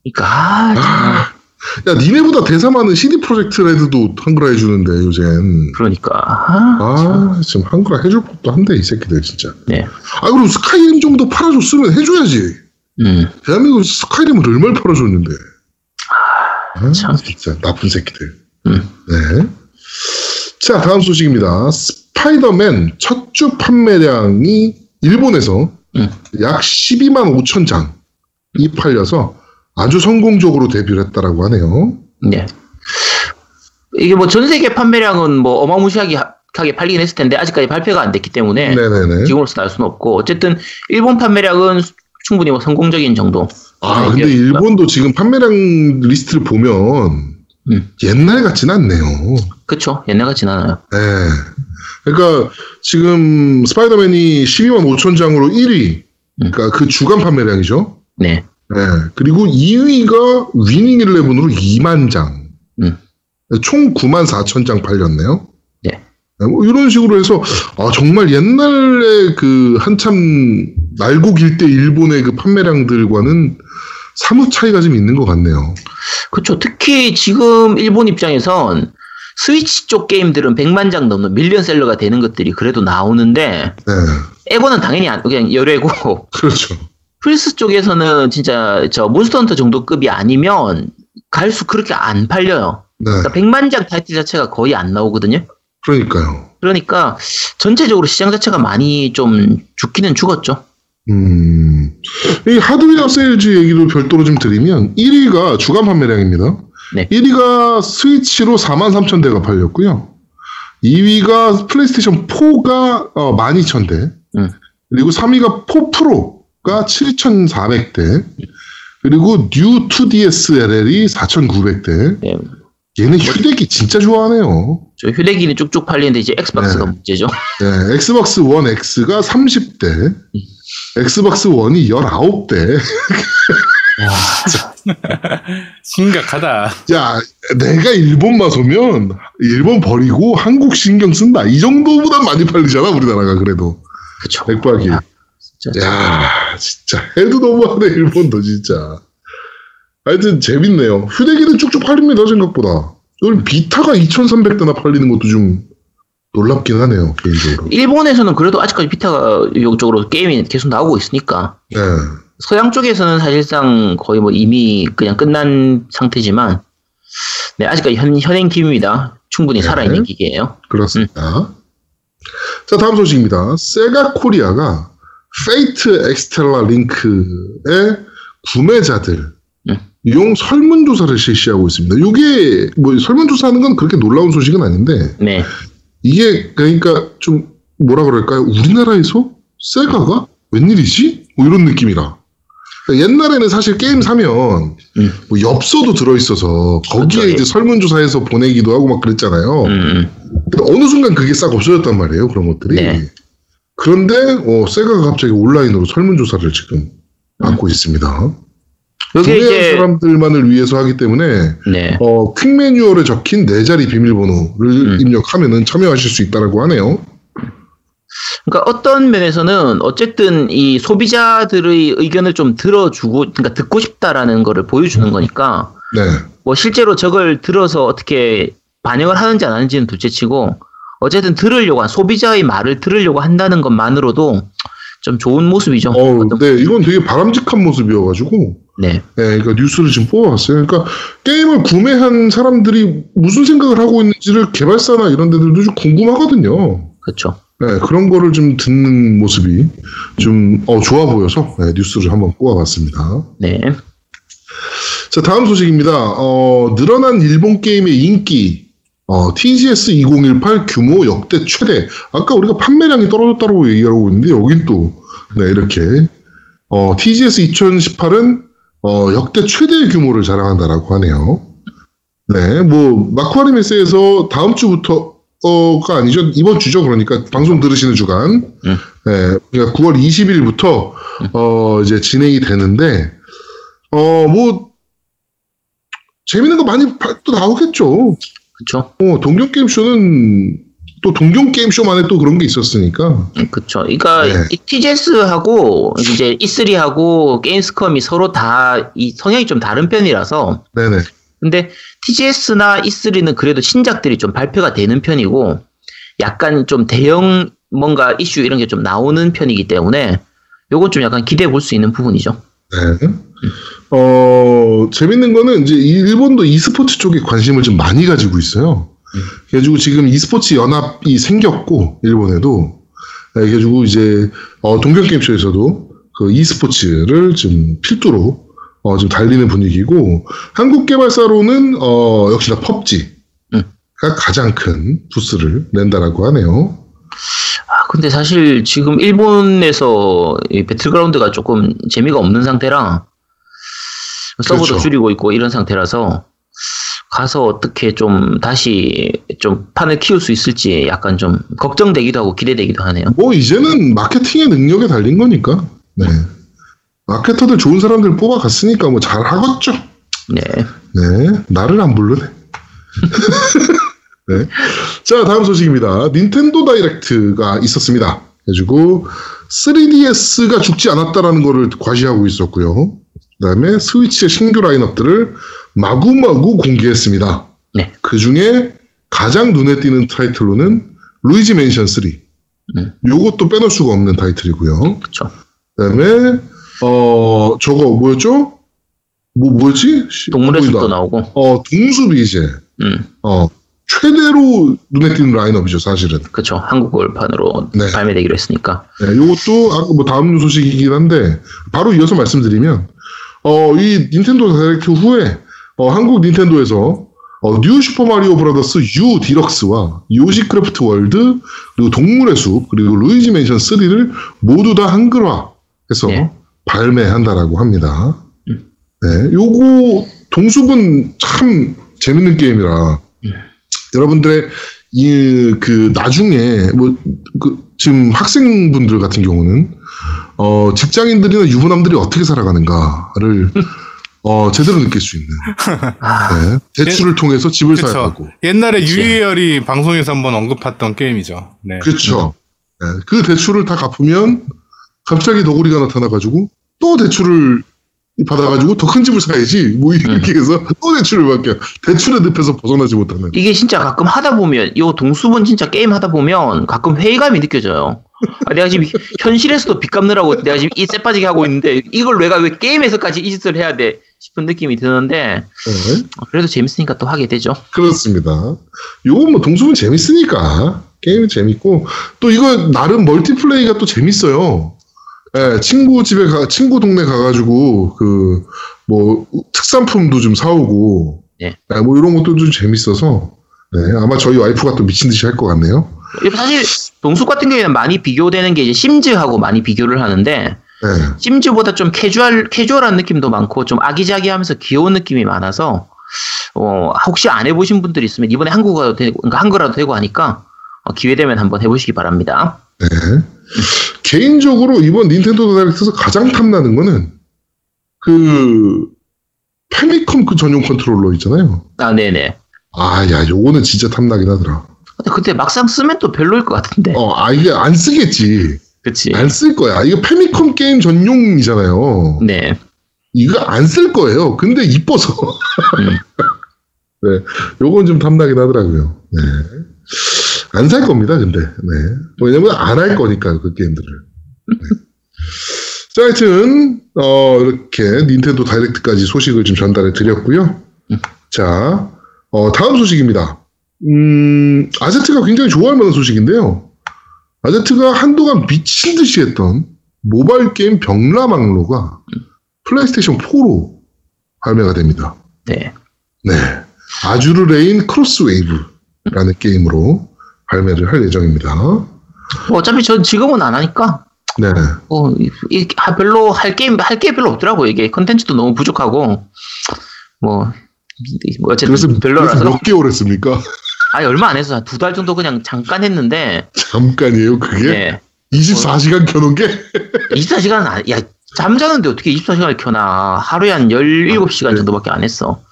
그러니까 아, 아, 야, 니네보다 대사 많은 CD 프로젝트 레드도 한글화 해주는데, 요즘. 그러니까 아, 아, 지금 한글화 해줄 법도 한데, 이 새끼들, 진짜. 네. 아, 그럼 스카이림 정도 팔아줬으면 해줘야지. 음. 대한민국 스카이림을 얼마나 팔아줬는데. 아, 참. 진짜, 나쁜 새끼들. 음. 네. 자, 다음 소식입니다. 스파이더맨 첫 주 판매량이 일본에서 음. 약 12만 5천 장이 팔려서 아주 성공적으로 데뷔를 했다라고 하네요. 네. 이게 뭐 전 세계 판매량은 뭐 어마무시하게 하- 하게 팔리긴 했을 텐데 아직까지 발표가 안 됐기 때문에 네네네. 지금으로서 알 수는 없고 어쨌든 일본 판매량은 수- 충분히 뭐 성공적인 정도. 아, 근데 네, 일본도 지금 판매량 리스트를 보면 음. 옛날 같진 않네요. 그쵸. 옛날 같진 않아요. 네. 그러니까 지금 스파이더맨이 12만 5천 장으로 1위. 그러니까 그 주간 판매량이죠. 네. 네. 그리고 2위가 위닝 11으로 2만 장. 음. 총 9만 4천 장 팔렸네요. 네. 네, 뭐 이런 식으로 해서 아, 정말 옛날에 그 한참 날고 길 때 일본의 그 판매량들과는 사뭇 차이가 좀 있는 것 같네요. 그쵸. 특히 지금 일본 입장에선 스위치 쪽 게임들은 100만 장 넘는 밀리언셀러가 되는 것들이 그래도 나오는데 네. 에고는 당연히 안- 그냥 열애고 그렇죠. 플스 쪽에서는 진짜 저 몬스터 헌터 정도 급이 아니면 갈수 그렇게 안 팔려요. 네. 그러니까 100만 장 타이틀 자체가 거의 안 나오거든요. 그러니까요. 그러니까 전체적으로 시장 자체가 많이 좀 죽기는 죽었죠. 음, 이 하드웨어 세일즈 얘기도 별도로 좀 드리면 1위가 주간 판매량입니다. 네. 1위가 스위치로 4만 3천 대가 팔렸고요. 2위가 플레이스테이션 4가 어, 12,000대. 음. 그리고 3위가 4 프로가 7,400대. 그리고 뉴 2DS LL이 4,900대. 예, 얘네 휴대기 진짜 좋아하네요. 저 휴대기는 쭉쭉 팔리는데 이제 엑스박스가 네. 문제죠. 네, 엑스박스 원 X가 30대, 엑스박스 원이 19대. 심각하다. 야, 내가 일본만 오면 일본 버리고 한국 신경 쓴다. 이 정도보다 많이 팔리잖아, 우리나라가 그래도. 그쵸. 엑박이. 진짜. 야, 진짜 해도 너무하네, 일본도 진짜. 하여튼 재밌네요. 휴대기는 쭉쭉 팔립니다, 생각보다. 오늘 비타가 2,300대나 팔리는 것도 좀 놀랍긴 하네요, 개인적으로. 일본에서는 그래도 아직까지 비타가 쪽으로 게임이 계속 나오고 있으니까 네. 서양 쪽에서는 사실상 거의 뭐 이미 그냥 끝난 상태지만 네 아직까지 현, 현행 팀입니다. 충분히 네. 살아있는 기계예요. 그렇습니다. 자, 다음 소식입니다. 세가 코리아가 페이트 엑스텔라 링크의 구매자들 음. 용 설문조사를 실시하고 있습니다. 이게 뭐 설문조사하는 건 그렇게 놀라운 소식은 아닌데 네, 이게 그러니까 좀 뭐라 그럴까요? 우리나라에서 세가가 웬일이지? 뭐 이런 느낌이라. 그러니까 옛날에는 사실 게임 사면 음. 뭐 엽서도 들어있어서 거기에 그렇죠. 이제 설문조사해서 보내기도 하고 막 그랬잖아요. 음, 음. 근데 어느 순간 그게 싹 없어졌단 말이에요. 그런 것들이. 네. 그런데 어, 세가가 갑자기 온라인으로 설문조사를 지금 받고 있습니다. 구매한 이제 사람들만을 위해서 하기 때문에 네, 어, 퀵 매뉴얼에 적힌 네 자리 비밀번호를 음. 입력하면은 참여하실 수 있다라고 하네요. 그러니까 어떤 면에서는 어쨌든 이 소비자들의 의견을 좀 들어주고, 그러니까 듣고 싶다라는 거를 보여주는 거니까 네. 뭐 실제로 저걸 들어서 어떻게 반영을 하는지 안 하는지는 둘째치고 어쨌든 들으려고 한 소비자의 말을 들으려고 한다는 것만으로도 좀 좋은 모습이죠. 어, 네, 이건 되게 바람직한 모습이어가지고, 네. 네, 그러니까 뉴스를 지금 뽑아봤어요. 그러니까 게임을 구매한 사람들이 무슨 생각을 하고 있는지를 개발사나 이런 데들도 좀 궁금하거든요. 그렇죠. 네, 그런 거를 좀 듣는 모습이 좀 어, 좋아 보여서 네, 뉴스를 한번 뽑아봤습니다. 네. 자, 다음 소식입니다. 어, 늘어난 일본 게임의 인기. 어, TGS 2018 규모 역대 최대. 아까 우리가 판매량이 떨어졌다고 얘기하고 있는데, 여긴 또, 네, 이렇게. 어, TGS 2018은, 어, 역대 최대 규모를 자랑한다라고 하네요. 네, 뭐, 마쿠아리 메스에서 다음 주부터, 어가 아니죠. 이번 주죠. 그러니까, 방송 들으시는 주간. 음. 네, 그러니까 9월 20일부터, 어, 이제 진행이 되는데, 어, 뭐, 재밌는 거 많이 바- 또 나오겠죠. 그렇죠. 어, 동경 게임 쇼는 또 동경 게임쇼만의 또 그런 게 있었으니까. 그렇죠. 그러니까 네. 이 TGS하고 이제 E3하고 게임스컴이 서로 다 이 성향이 좀 다른 편이라서 네네. 근데 TGS나 E3는 그래도 신작들이 좀 발표가 되는 편이고 약간 좀 대형 뭔가 이슈 이런 게 좀 나오는 편이기 때문에 요건 좀 약간 기대해 볼 수 있는 부분이죠. 네. 어, 재밌는 거는 이제 일본도 e스포츠 쪽에 관심을 좀 많이 가지고 있어요. 그래가지고 지금 e스포츠 연합이 생겼고, 일본에도. 네, 그래가지고 이제, 어, 동경 게임쇼에서도 그 e스포츠를 좀 필두로, 어, 좀 달리는 분위기고, 한국 개발사로는, 어, 역시나 펍지가 음. 가장 큰 부스를 낸다라고 하네요. 아, 근데 사실 지금 일본에서 이 배틀그라운드가 조금 재미가 없는 상태라 서버도 그렇죠. 줄이고 있고 이런 상태라서 가서 어떻게 좀 다시 좀 판을 키울 수 있을지 약간 좀 걱정되기도 하고 기대되기도 하네요. 뭐 이제는 마케팅의 능력에 달린 거니까. 네. 마케터들 좋은 사람들 뽑아갔으니까 뭐 잘 하겠죠. 네. 네. 나를 안 부르네. 네. 자, 다음 소식입니다. 닌텐도 다이렉트가 있었습니다. 해가지고 3DS가 죽지 않았다라는 거를 과시하고 있었고요. 그다음에 스위치의 신규 라인업들을 마구마구 공개했습니다. 네. 그 중에 가장 눈에 띄는 타이틀로는 루이지 맨션 3. 음. 요것도 빼놓을 수가 없는 타이틀이고요. 그쵸. 그다음에 어 저거 뭐였죠? 뭐 뭐였지? 씨, 동물의. 숲도 나오고. 어 동숲이 이제 음. 어 최대로 눈에 띄는 라인업이죠 사실은. 그쵸. 한국어판으로 네. 발매되기로 했으니까. 네, 이것도 아까 뭐 다음 소식이긴 한데 바로 이어서 말씀드리면 어 이 닌텐도 다이렉트 후에 어, 한국 닌텐도에서 어, 뉴 슈퍼 마리오 브라더스 U 디럭스와 요시 크래프트 월드 그리고 동물의 숲 그리고 루이지 맨션 3를 모두 다 한글화해서 네. 발매한다라고 합니다. 음. 네, 요거 동숲은 참 재밌는 게임이라 여러분들의 이 그 나중에 뭐 그 지금 학생분들 같은 경우는 어 직장인들이나 유부남들이 어떻게 살아가는가를 어 제대로 느낄 수 있는 아, 네, 대출을 통해서 집을 사야 그쵸. 되고 옛날에 그치. 유희열이 방송에서 한번 언급했던 게임이죠. 네. 그렇죠. 네, 그 대출을 다 갚으면 갑자기 너구리가 나타나가지고 또 대출을 받아가지고 더 큰 집을 사야지 뭐 이렇게 해서 또 대출을 받게 대출의 늪에서 벗어나지 못하는 이게 진짜 가끔 하다 보면, 이 동숲은 진짜 게임 하다 보면 가끔 회의감이 느껴져요. 아, 내가 지금 현실에서도 빚 갚느라고 내가 지금 이 쎄 빠지게 하고 있는데 이걸 내가 왜 게임에서까지 이 짓을 해야 돼 싶은 느낌이 드는데 네, 그래도 재밌으니까 또 하게 되죠. 그렇습니다. 요건 뭐 동숲은 재밌으니까 게임은 재밌고 또 이거 나름 멀티플레이가 또 재밌어요. 예, 친구 집에 가 친구 동네 가가지고 그 뭐 특산품도 좀 사오고 예. 예, 뭐 이런 것도 좀 재밌어서 네, 아마 저희 와이프가 또 미친 듯이 할 것 같네요. 사실 동숲 같은 경우에는 많이 비교되는 게 이제 심즈하고 많이 비교를 하는데 네, 심즈보다 좀 캐주얼 캐주얼한 느낌도 많고 좀 아기자기하면서 귀여운 느낌이 많아서 어, 혹시 안 해보신 분들 있으면 이번에 한국어도 되고 그러니까 한글화도 되고 하니까 어, 기회 되면 한번 해보시기 바랍니다. 네. 개인적으로 이번 닌텐도 다이렉트에서 가장 탐나는 거는 그 패미컴 그 전용 컨트롤러 있잖아요. 아 네네. 아, 야, 요거는 진짜 탐나긴 하더라. 근데 그때 막상 쓰면 또 별로일 것 같은데. 어, 아, 이게 안 쓰겠지. 그치. 안 쓸 거야. 이거 패미컴 게임 전용이잖아요. 네. 이거 안 쓸 거예요. 근데 이뻐서. 음. 네. 요건 좀 탐나긴 하더라고요. 네. 안 살 겁니다, 근데. 네. 왜냐면 안 할 거니까요, 그 게임들을. 네. 자, 하여튼, 어, 이렇게 닌텐도 다이렉트까지 소식을 좀 전달해 드렸고요. 음. 자, 어, 다음 소식입니다. 음, 아제트가 굉장히 좋아할 만한 소식인데요. 아제트가 한동안 미친 듯이 했던 모바일 게임 병라망로가 플레이스테이션 4로 발매가 됩니다. 네. 네. 아주르 레인 크로스 웨이브라는 게임으로 발매를 할 예정입니다. 뭐 어차피 전 지금은 안 하니까 네. 어, 이, 이- 아, 별로 할 게임 할 게 별로 없더라고 이게 컨텐츠도 너무 부족하고 뭐, 이- 뭐 어쨌든 그래서, 그래서 별로라서 몇 개월 했습니까? 아니 얼마 안 해서 두달 정도 그냥 잠깐 했는데 잠깐이에요, 그게? 네. 24시간 켜놓은 게? 24시간 안, 야 잠자는데 어떻게 24시간을 켜나 하루에 한 17시간 정도밖에 안 했어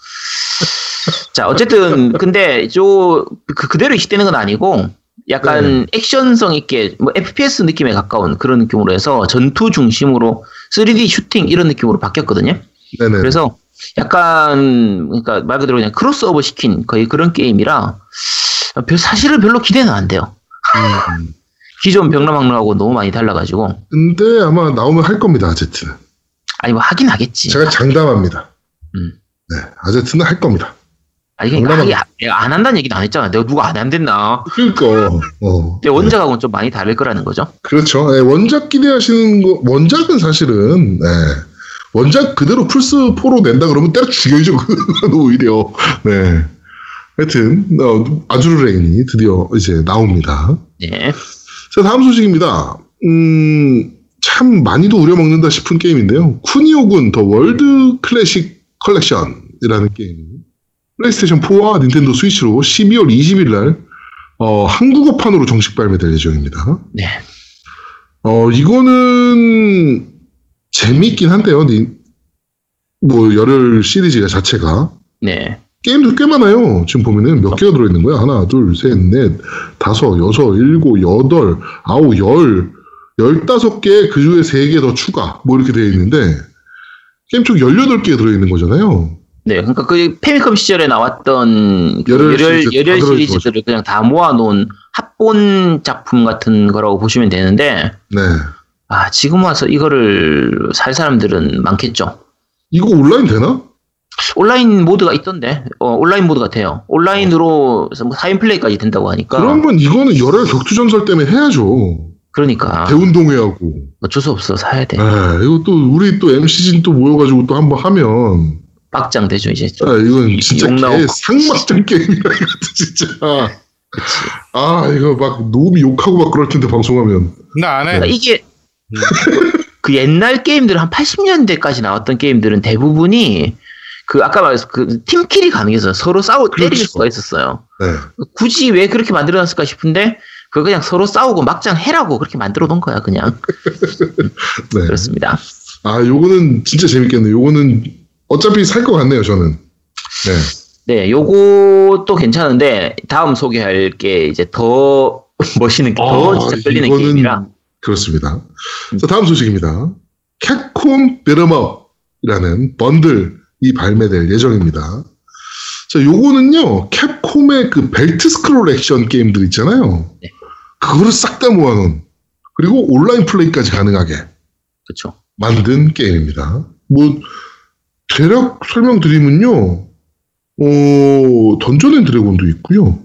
자 어쨌든 근데 저 그, 그대로 이식되는 건 아니고 약간 액션성 있게 뭐 FPS 느낌에 가까운 그런 느낌으로 해서 전투 중심으로 3D 슈팅 이런 느낌으로 바뀌었거든요 네네. 그래서 약간 그러니까 말 그대로 그냥 크로스오버 시킨 거의 그런 게임이라 별- 사실은 별로 기대는 안 돼요. 음. 기존 병라망로하고 너무 많이 달라가지고 근데 아마 나오면 할 겁니다, 아제트는. 아니 뭐 하긴 하겠지. 제가 장담합니다. 음. 네, 아제트는 할 겁니다. 아니 그러니까 하기, 안 한다는 얘기는 안 했잖아. 내가 누가 안 한댔나. 그러니까, 어. 원작하고는 좀 많이 다를 거라는 거죠. 그렇죠. 네, 원작 기대하시는 거, 원작은 사실은, 네. 원작 그대로 플스 4로 낸다 그러면 때려 죽여야죠, 오히려. 네. 하여튼, 어, 아주르 레인이 드디어 이제 나옵니다. 네. 자, 다음 소식입니다. 음, 참 많이도 우려먹는다 싶은 게임인데요. 쿠니오군 더 월드 클래식 컬렉션이라는 게임이 플레이스테이션 4와 닌텐도 스위치로 12월 20일 날 어, 한국어판으로 정식 발매될 예정입니다. 네. 어, 이거는 재밌긴 한데요. 니- 뭐 열혈 시리즈 자체가 네. 게임도 꽤 많아요. 지금 보면은 몇 개가 들어있는 거야? 하나, 둘, 셋, 넷, 다섯, 여섯, 일곱, 여덟, 아홉, 열, 열다섯 개, 그 중에 세 개 더 추가. 뭐 이렇게 되어 있는데, 게임 총 18개 들어있는 거잖아요. 네, 그러니까 그 페미컴 시절에 나왔던 그 열혈 시리즈 열혈 다 시리즈들을 그냥 다 모아놓은 합본 작품 같은 거라고 보시면 되는데, 네. 아, 지금 와서 이거를 살 사람들은 많겠죠. 이거 온라인 되나? 온라인 모드가 있던데, 어, 온라인 모드 같아요. 온라인으로 뭐 4인 플레이까지 된다고 하니까. 그러면 이거는 열혈 격투전설 때문에 해야죠. 그러니까 대운동회하고. 어쩔 수 없어 사야 돼. 네, 이거 또 우리 또 MC진 또 모여가지고 또 한번 하면 빡장 되죠 이제. 좀. 아, 이건 진짜. 개 상막장 게임이야 이것도 진짜. 아 이거 막 노미 욕하고 막 그럴 텐데 방송하면. 나 안 해. 그러니까 이게 그 옛날 게임들 한 80년대까지 나왔던 게임들은 대부분이 그 아까 말했어 그 팀킬이 가능해서 서로 싸우 때릴 그렇죠. 수가 있었어요. 네. 굳이 왜 그렇게 만들어놨을까 싶은데 그거 그냥 서로 싸우고 막장 해라고 그렇게 만들어 놓은 거야 그냥 네. 그렇습니다. 아 요거는 진짜 재밌겠네요. 요거는 어차피 살 것 같네요 저는. 네. 네, 요것도 괜찮은데 다음 소개할 게 이제 더 멋있는 게더 아, 진짜 끌리는 게임이라 그렇습니다. 자 다음 소식입니다. 캡콤 Beat 'Em Up이라는 번들이 발매될 예정입니다. 자 요거는요 캡콤의 그 벨트 스크롤 액션 게임들 있잖아요. 네. 그거를 싹 다 모아놓은 그리고 온라인 플레이까지 가능하게 그렇죠. 만든 게임입니다. 뭐 대략 설명드리면요, 어 Dungeon and Dragon도 있고요.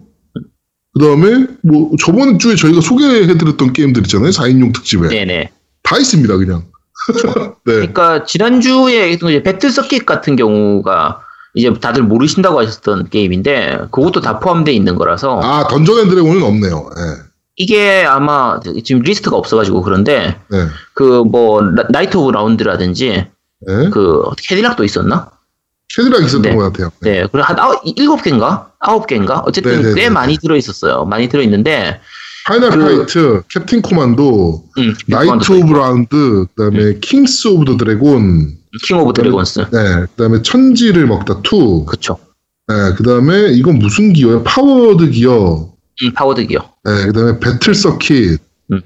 그 다음에 뭐 저번 주에 저희가 소개해드렸던 게임들 있잖아요, 4인용 특집에 네네. 다 있습니다, 그냥. 네, 그러니까 지난주에 했던 이제 Battle Circuit 같은 경우가 이제 다들 모르신다고 하셨던 게임인데 그것도 다 포함되어 있는 거라서 아 Dungeon and Dragon은 없네요. 네, 이게 아마 지금 리스트가 없어가지고 그런데 네, 그뭐 Knight of Round라든지 네. 그 Cadillac도 있었나? 캐디락 있었던 네. 것 같아요. 네, 그래 한 아홉, 일곱 개인가? 아홉 개인가? 어쨌든 네네네. 꽤 많이 들어 있었어요. 많이 들어 있는데, Final 그- Fight, Captain Commando, 음, Knight of Round, 그 다음에 Kings of the Dragon, King of Dragons, 네, 그 다음에 천지를 먹다 2, 그쵸? 네, 그 다음에 이건 무슨 기어예요? Powered Gear. 음, Powered Gear, 네, 그 다음에 Battle Circuit. 음.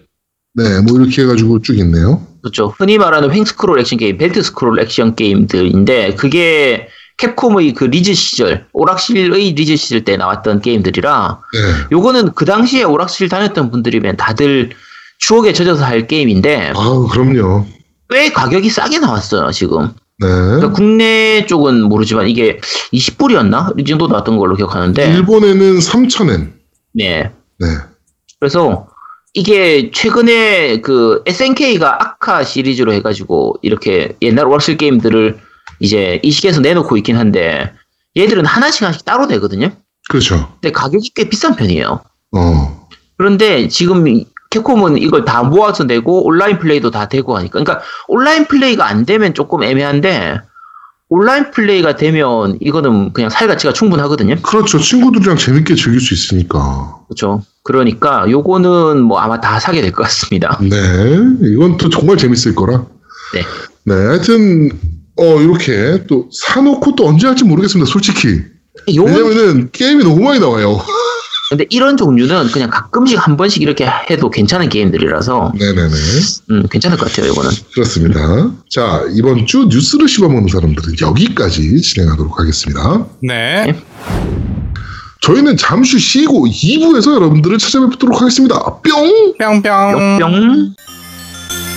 네, 뭐 이렇게 해가지고 쭉 있네요. 그렇죠. 흔히 말하는 횡 스크롤 액션 게임, 벨트 스크롤 액션 게임들인데 그게 Capcom의 그 리즈 시절, 오락실의 리즈 시절 때 나왔던 게임들이라 네, 요거는 그 당시에 오락실 다녔던 분들이면 다들 추억에 젖어서 할 게임인데 아우, 그럼요. 꽤 가격이 싸게 나왔어요 지금. 네. 그러니까 국내 쪽은 모르지만 이게 20불이었나? 이 정도 나왔던 걸로 기억하는데. 일본에는 3,000엔. 네. 네. 그래서 이게 최근에 그 SNK가 아카 시리즈로 해가지고 이렇게 옛날 오락실 게임들을 이제 이 시기에서 내놓고 있긴 한데 얘들은 하나씩 하나씩 따로 내거든요. 그렇죠. 근데 가격이 꽤 비싼 편이에요. 어. 그런데 지금 이- 캡콤은 이걸 다 모아서 내고 온라인 플레이도 다 되고 하니까 그러니까 온라인 플레이가 안 되면 조금 애매한데 온라인 플레이가 되면 이거는 그냥 살 가치가 충분하거든요. 그렇죠. 친구들이랑 재밌게 즐길 수 있으니까. 그렇죠. 그러니까 요거는 뭐 아마 다 사게 될 것 같습니다. 네. 이건 또 정말 재밌을 거라. 네. 네. 하여튼, 어, 이렇게 또 사놓고 또 언제 할지 모르겠습니다. 솔직히. 요 왜냐면은 게임이 너무 많이 나와요. 근데 이런 종류는 그냥 가끔씩 한 번씩 이렇게 해도 괜찮은 게임들이라서 네네네. 음, 괜찮을 것 같아요. 이거는. 그렇습니다. 자, 이번 주 뉴스를 씹어먹는 사람들은 여기까지 진행하도록 하겠습니다. 네. 저희는 잠시 쉬고 2부에서 여러분들을 찾아뵙도록 하겠습니다. 뿅! 뿅뿅. 뿅.